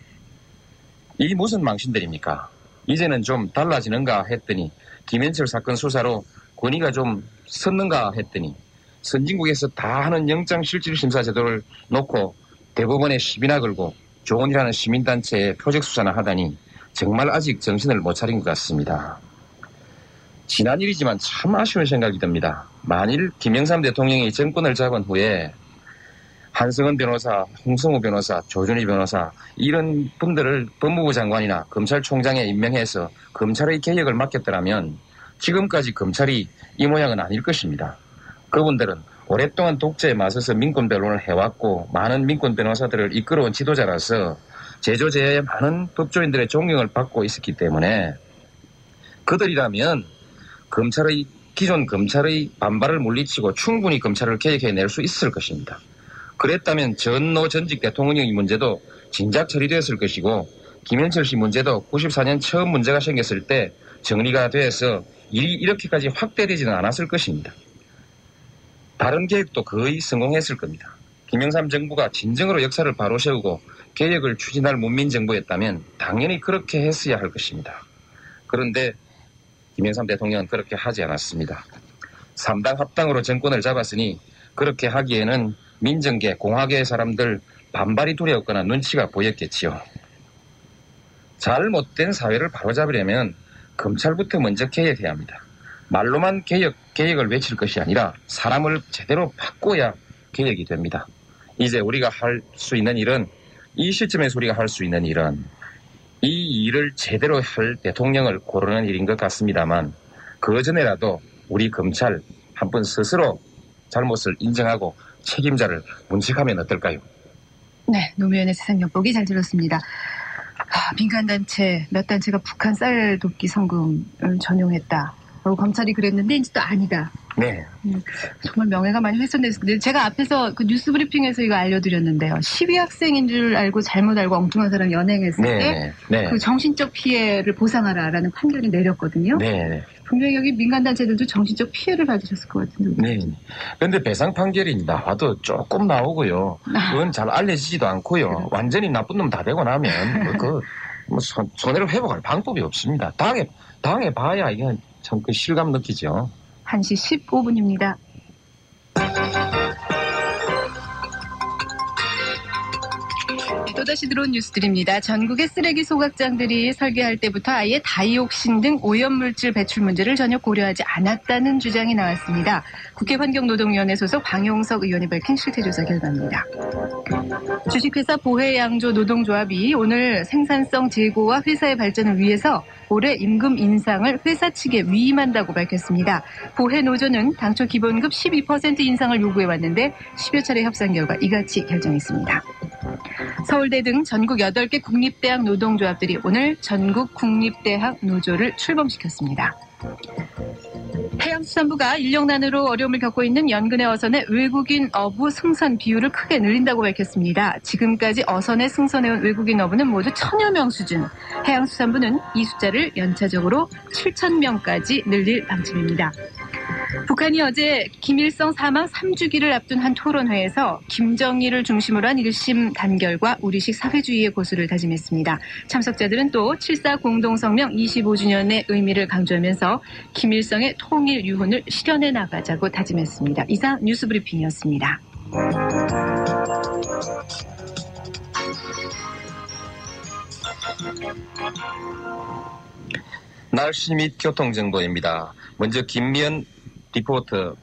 이 무슨 망신들입니까? 이제는 좀 달라지는가 했더니 김현철 사건 수사로 권위가 좀 섰는가 했더니 선진국에서 다 하는 영장실질심사 제도를 놓고 대법원에 시비나 걸고 조언이라는 시민단체에 표적 수사나 하다니 정말 아직 정신을 못 차린 것 같습니다. 지난 일이지만 참 아쉬운 생각이 듭니다. 만일 김영삼 대통령이 정권을 잡은 후에 한승원 변호사, 홍성우 변호사, 조준희 변호사 이런 분들을 법무부 장관이나 검찰총장에 임명해서 검찰의 개혁을 맡겼더라면 지금까지 검찰이 이 모양은 아닐 것입니다. 그분들은 오랫동안 독재에 맞서서 민권 변론을 해왔고 많은 민권 변호사들을 이끌어온 지도자라서 제조제의 많은 법조인들의 존경을 받고 있었기 때문에 그들이라면 검찰의 기존 검찰의 반발을 물리치고 충분히 검찰을 개혁해낼 수 있을 것입니다. 그랬다면 전노 전직 대통령의 문제도 진작 처리되었을 것이고 김현철 씨 문제도 94년 처음 문제가 생겼을 때 정리가 돼서 일이 이렇게까지 확대되지는 않았을 것입니다. 다른 계획도 거의 성공했을 겁니다. 김영삼 정부가 진정으로 역사를 바로 세우고 개혁을 추진할 문민정부였다면 당연히 그렇게 했어야 할 것입니다. 그런데 김영삼 대통령은 그렇게 하지 않았습니다. 삼당 합당으로 정권을 잡았으니 그렇게 하기에는 민정계, 공화계 사람들 반발이 두려웠거나 눈치가 보였겠지요. 잘못된 사회를 바로잡으려면 검찰부터 먼저 개혁해야 합니다. 말로만 개혁, 개혁을 외칠 것이 아니라 사람을 제대로 바꿔야 개혁이 됩니다. 이제 우리가 할 수 있는 일은 이 시점에서 우리가 할 수 있는 일은 이 일을 제대로 할 대통령을 고르는 일인 것 같습니다만 그 전에라도 우리 검찰 한 번 스스로 잘못을 인정하고 책임자를 문책하면 어떨까요? 네, 노무현의 세상 엿보기 잘 들었습니다. 아, 민간단체 몇 단체가 북한 쌀 돕기 성금을 전용했다. 어, 검찰이 그랬는데 이제 또 아니다. 네. 정말 명예가 많이 훼손됐습니다. 제가 앞에서 그 뉴스 브리핑에서 이거 알려드렸는데요. 12학생인 줄 알고 잘못 알고 엉뚱한 사람 연행했을 네. 때 네. 그 정신적 피해를 보상하라라는 판결이 내렸거든요. 네. 분명히 여기 민간단체들도 정신적 피해를 받으셨을 것 같은데. 네. 그런데 배상 판결이 나와도 조금 나오고요. 그건 잘 알려지지도 않고요. 완전히 나쁜 놈 다 되고 나면 뭐 그, 뭐 손, 손해를 회복할 방법이 없습니다. 당해, 당해 봐야 이게 참 그 실감 느끼죠. 1시 15분입니다. 또다시 들어온 뉴스들입니다. 전국의 쓰레기 소각장들이 설계할 때부터 아예 다이옥신 등 오염물질 배출 문제를 전혀 고려하지 않았다는 주장이 나왔습니다. 국회 환경노동위원회 소속 방용석 의원이 밝힌 실태조사 결과입니다. 주식회사 보혜양조 노동조합이 오늘 생산성 제고와 회사의 발전을 위해서 올해 임금 인상을 회사 측에 위임한다고 밝혔습니다. 보혜노조는 당초 기본급 12% 인상을 요구해왔는데 10여 차례 협상 결과 이같이 결정했습니다. 서울대 등 전국 8개 국립대학 노동조합들이 오늘 전국 국립대학 노조를 출범시켰습니다. 해양수산부가 인력난으로 어려움을 겪고 있는 연근해 어선의 외국인 어부 승선 비율을 크게 늘린다고 밝혔습니다. 지금까지 어선에 승선해온 외국인 어부는 모두 천여 명 수준. 해양수산부는 이 숫자를 연차적으로 7천 명까지 늘릴 방침입니다. 북한이 어제 김일성 사망 3주기를 앞둔 한 토론회에서 김정일을 중심으로 한 1심 단결과 우리식 사회주의의 고수를 다짐했습니다. 참석자들은 또7.4 공동성명 25주년의 의미를 강조하면서 김일성의 통일 유훈을 실현해 나가자고 다짐했습니다. 이상 뉴스 브리핑이었습니다. 날씨 및 교통정보입니다. 먼저 김미연 리포터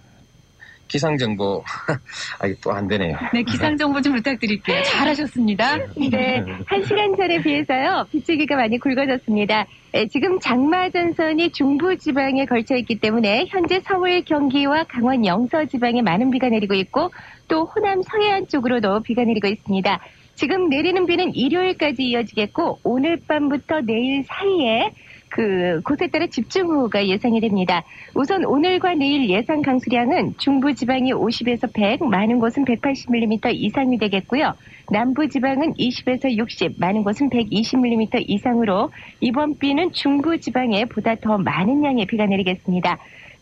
기상정보 아 또 안 되네요. 네, 기상정보 좀 부탁드릴게요. 잘하셨습니다. 네, 한 시간 전에 비해서요, 빗줄기가 많이 굵어졌습니다. 에, 지금 장마전선이 중부지방에 걸쳐 있기 때문에 현재 서울, 경기와 강원 영서 지방에 많은 비가 내리고 있고 또 호남 서해안 쪽으로도 비가 내리고 있습니다. 지금 내리는 비는 일요일까지 이어지겠고 오늘 밤부터 내일 사이에 그 곳에 따라 집중호우가 예상이 됩니다. 우선 오늘과 내일 예상 강수량은 중부 지방이 50에서 100, 많은 곳은 180mm 이상이 되겠고요. 남부 지방은 20에서 60, 많은 곳은 120mm 이상으로 이번 비는 중부 지방에 보다 더 많은 양의 비가 내리겠습니다.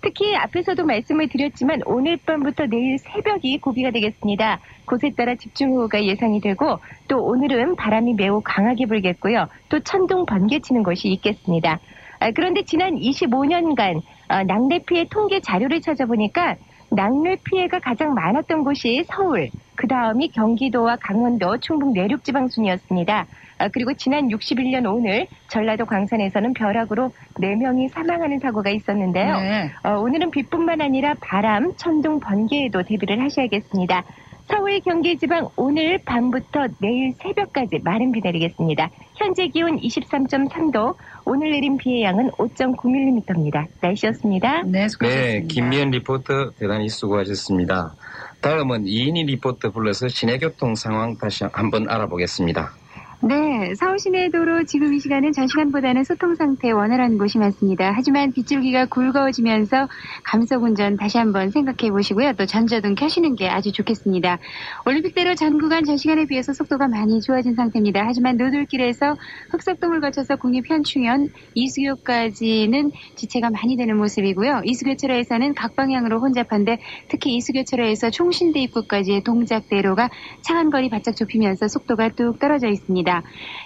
특히 앞에서도 말씀을 드렸지만 오늘 밤부터 내일 새벽이 고비가 되겠습니다. 곳에 따라 집중호우가 예상이 되고 또 오늘은 바람이 매우 강하게 불겠고요. 또 천둥 번개 치는 곳이 있겠습니다. 아, 그런데 지난 25년간 어, 낙뢰 피해 통계 자료를 찾아보니까 낙뢰 피해가 가장 많았던 곳이 서울, 그 다음이 경기도와 강원도, 충북 내륙 지방 순이었습니다. 아, 그리고 지난 61년 오늘 전라도 광산에서는 벼락으로 4명이 사망하는 사고가 있었는데요. 네. 어, 오늘은 비뿐만 아니라 바람, 천둥, 번개에도 대비를 하셔야겠습니다. 서울, 경기 지방 오늘 밤부터 내일 새벽까지 많은 비 내리겠습니다. 현재 기온 23.3도, 오늘 내린 비의 양은 5.9mm입니다. 날씨였습니다. 네, 수고하셨습니다. 네, 김미연 리포터 대단히 수고하셨습니다. 다음은 이인희 리포터 불러서 시내 교통 상황 다시 한번 알아보겠습니다. 네, 서울 시내 도로 지금 이 시간은 전 시간보다는 소통 상태 원활한 곳이 많습니다. 하지만 빗줄기가 굵어지면서 감속 운전 다시 한번 생각해 보시고요. 또 전자등 켜시는 게 아주 좋겠습니다. 올림픽대로 전 구간 전 시간에 비해서 속도가 많이 좋아진 상태입니다. 하지만 노들길에서 흑석동을 거쳐서 국립현충원 이수교까지는 지체가 많이 되는 모습이고요. 이수교차로에서는 각 방향으로 혼잡한데 특히 이수교차로에서 총신대 입구까지의 동작대로가 차간거리 바짝 좁히면서 속도가 뚝 떨어져 있습니다.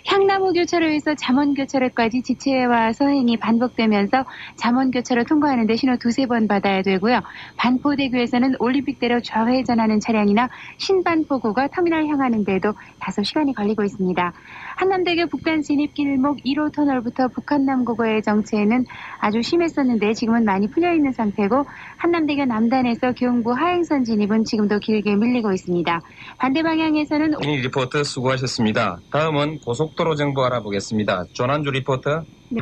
향나무 교차로에서 잠원 교차로까지 지체와 서행이 반복되면서 잠원 교차로 통과하는데 신호 두세 번 받아야 되고요. 반포대교에서는 올림픽대로 좌회전하는 차량이나 신반포구가 터미널 향하는데도 다소 시간이 걸리고 있습니다. 한남대교 북단 진입 길목 1호 터널부터 북한남고거의 정체는 아주 심했었는데 지금은 많이 풀려 있는 상태고 한남대교 남단에서 경부 하행선 진입은 지금도 길게 밀리고 있습니다. 반대 방향에서는 이 리포터 수고하셨습니다. 다음은 고속도로 정보 알아보겠습니다. 조난주 리포터. 네.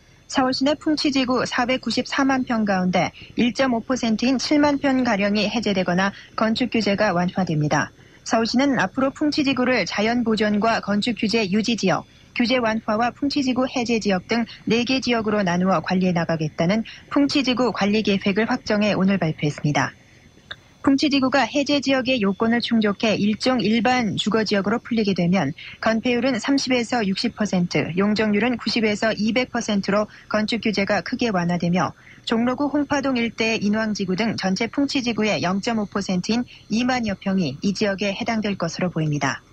서울 시내 풍치지구 494만 평 가운데 1.5%인 7만 평 가량이 해제되거나 건축 규제가 완화됩니다. 서울시는 앞으로 풍치지구를 자연보존과 건축 규제 유지 지역, 규제 완화와 풍치지구 해제 지역 등 4개 지역으로 나누어 관리해 나가겠다는 풍치지구 관리 계획을 확정해 오늘 발표했습니다. 풍치지구가 해제 지역의 요건을 충족해 일종 일반 주거 지역으로 풀리게 되면 건폐율은 30에서 60%, 용적률은 90에서 200%로 건축 규제가 크게 완화되며 종로구 홍파동 일대의 인왕지구 등 전체 풍치지구의 0.5%인 2만여 평이 이 지역에 해당될 것으로 보입니다.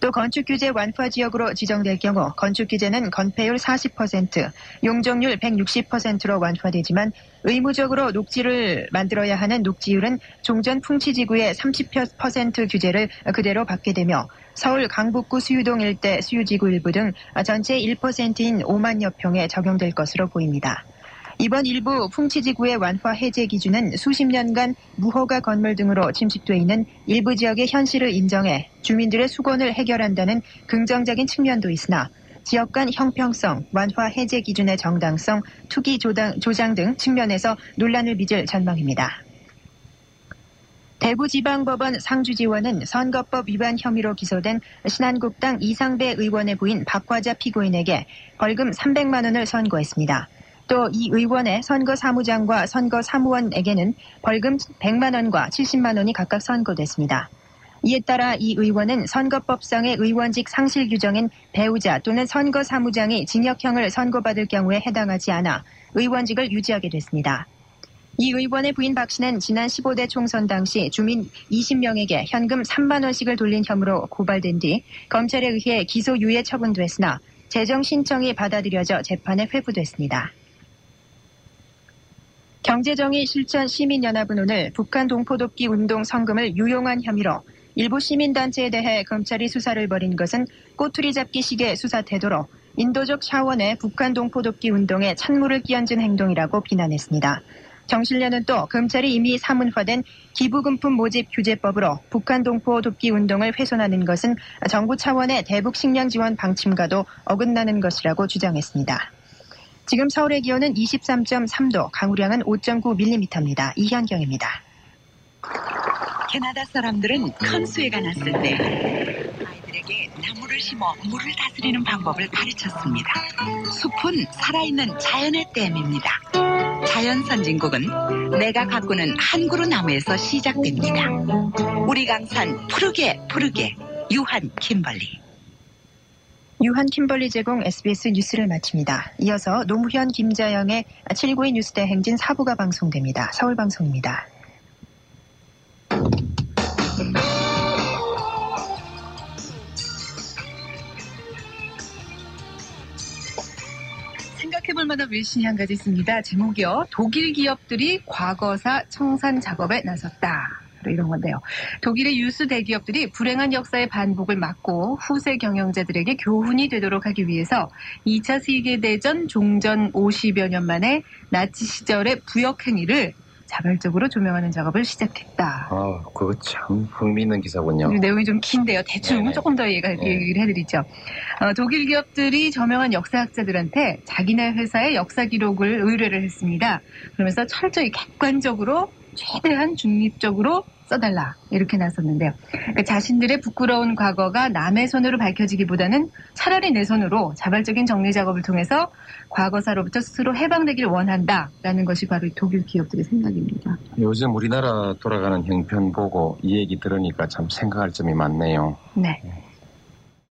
또 건축 규제 완화 지역으로 지정될 경우 건축 규제는 건폐율 40%, 용적률 160%로 완화되지만 의무적으로 녹지를 만들어야 하는 녹지율은 종전 풍치 지구의 30% 규제를 그대로 받게 되며 서울 강북구 수유동 일대 수유지구 일부 등 전체 1%인 5만여 평에 적용될 것으로 보입니다. 이번 일부 풍치지구의 완화 해제 기준은 수십 년간 무허가 건물 등으로 침식돼 있는 일부 지역의 현실을 인정해 주민들의 수건을 해결한다는 긍정적인 측면도 있으나 지역 간 형평성, 완화 해제 기준의 정당성, 투기 조당, 조장 등 측면에서 논란을 빚을 전망입니다. 대구지방법원 상주지원은 선거법 위반 혐의로 기소된 신한국당 이상배 의원의 부인 박화자 피고인에게 벌금 300만 원을 선고했습니다. 또 이 의원의 선거 사무장과 선거 사무원에게는 벌금 100만 원과 70만 원이 각각 선고됐습니다. 이에 따라 이 의원은 선거법상의 의원직 상실 규정인 배우자 또는 선거 사무장이 징역형을 선고받을 경우에 해당하지 않아 의원직을 유지하게 됐습니다. 이 의원의 부인 박 씨는 지난 15대 총선 당시 주민 20명에게 현금 3만 원씩을 돌린 혐의로 고발된 뒤 검찰에 의해 기소 유예 처분됐으나 재정 신청이 받아들여져 재판에 회부됐습니다. 경제정의 실천 시민연합은 오늘 북한 동포돕기 운동 성금을 유용한 혐의로 일부 시민단체에 대해 검찰이 수사를 벌인 것은 꼬투리 잡기 식의 수사 태도로 인도적 차원의 북한 동포돕기 운동에 찬물을 끼얹은 행동이라고 비난했습니다. 정신련은 또 검찰이 이미 사문화된 기부금품 모집 규제법으로 북한 동포 돕기 운동을 훼손하는 것은 정부 차원의 대북 식량 지원 방침과도 어긋나는 것이라고 주장했습니다. 지금 서울의 기온은 23.3도, 강우량은 5.9mm입니다. 이현경입니다. 캐나다 사람들은 큰 수해가 났을 때 아이들에게 나무를 심어 물을 다스리는 방법을 가르쳤습니다. 숲은 살아있는 자연의 댐입니다. 자연 선진국은 내가 가꾸는 한 그루 나무에서 시작됩니다. 우리 강산 푸르게 푸르게 유한 김벌리. 유한 킴벌리 제공 SBS 뉴스를 마칩니다. 이어서 노무현 김자영의 792 뉴스대 행진 4부가 방송됩니다. 서울방송입니다. 생각해볼 드라마나 외신이 한 가지 있습니다. 제목이요. 독일 기업들이 과거사 청산 작업에 나섰다. 이런 건데요. 독일의 유수 대기업들이 불행한 역사의 반복을 막고 후세 경영자들에게 교훈이 되도록 하기 위해서 2차 세계대전 종전 50여 년 만에 나치 시절의 부역 행위를 자발적으로 조명하는 작업을 시작했다. 아, 그거 참 흥미있는 기사군요. 이 내용이 좀 긴데요. 대충 네네. 조금 더 얘기가, 네. 얘기를 해드리죠. 어, 독일 기업들이 저명한 역사학자들한테 자기네 회사의 역사 기록을 의뢰를 했습니다. 그러면서 철저히 객관적으로 최대한 중립적으로 써달라 이렇게 나섰는데요. 그러니까 자신들의 부끄러운 과거가 남의 손으로 밝혀지기보다는 차라리 내 손으로 자발적인 정리 작업을 통해서 과거사로부터 스스로 해방되길 원한다라는 것이 바로 이 독일 기업들의 생각입니다. 요즘 우리나라 돌아가는 형편 보고 이 얘기 들으니까 참 생각할 점이 많네요. 네.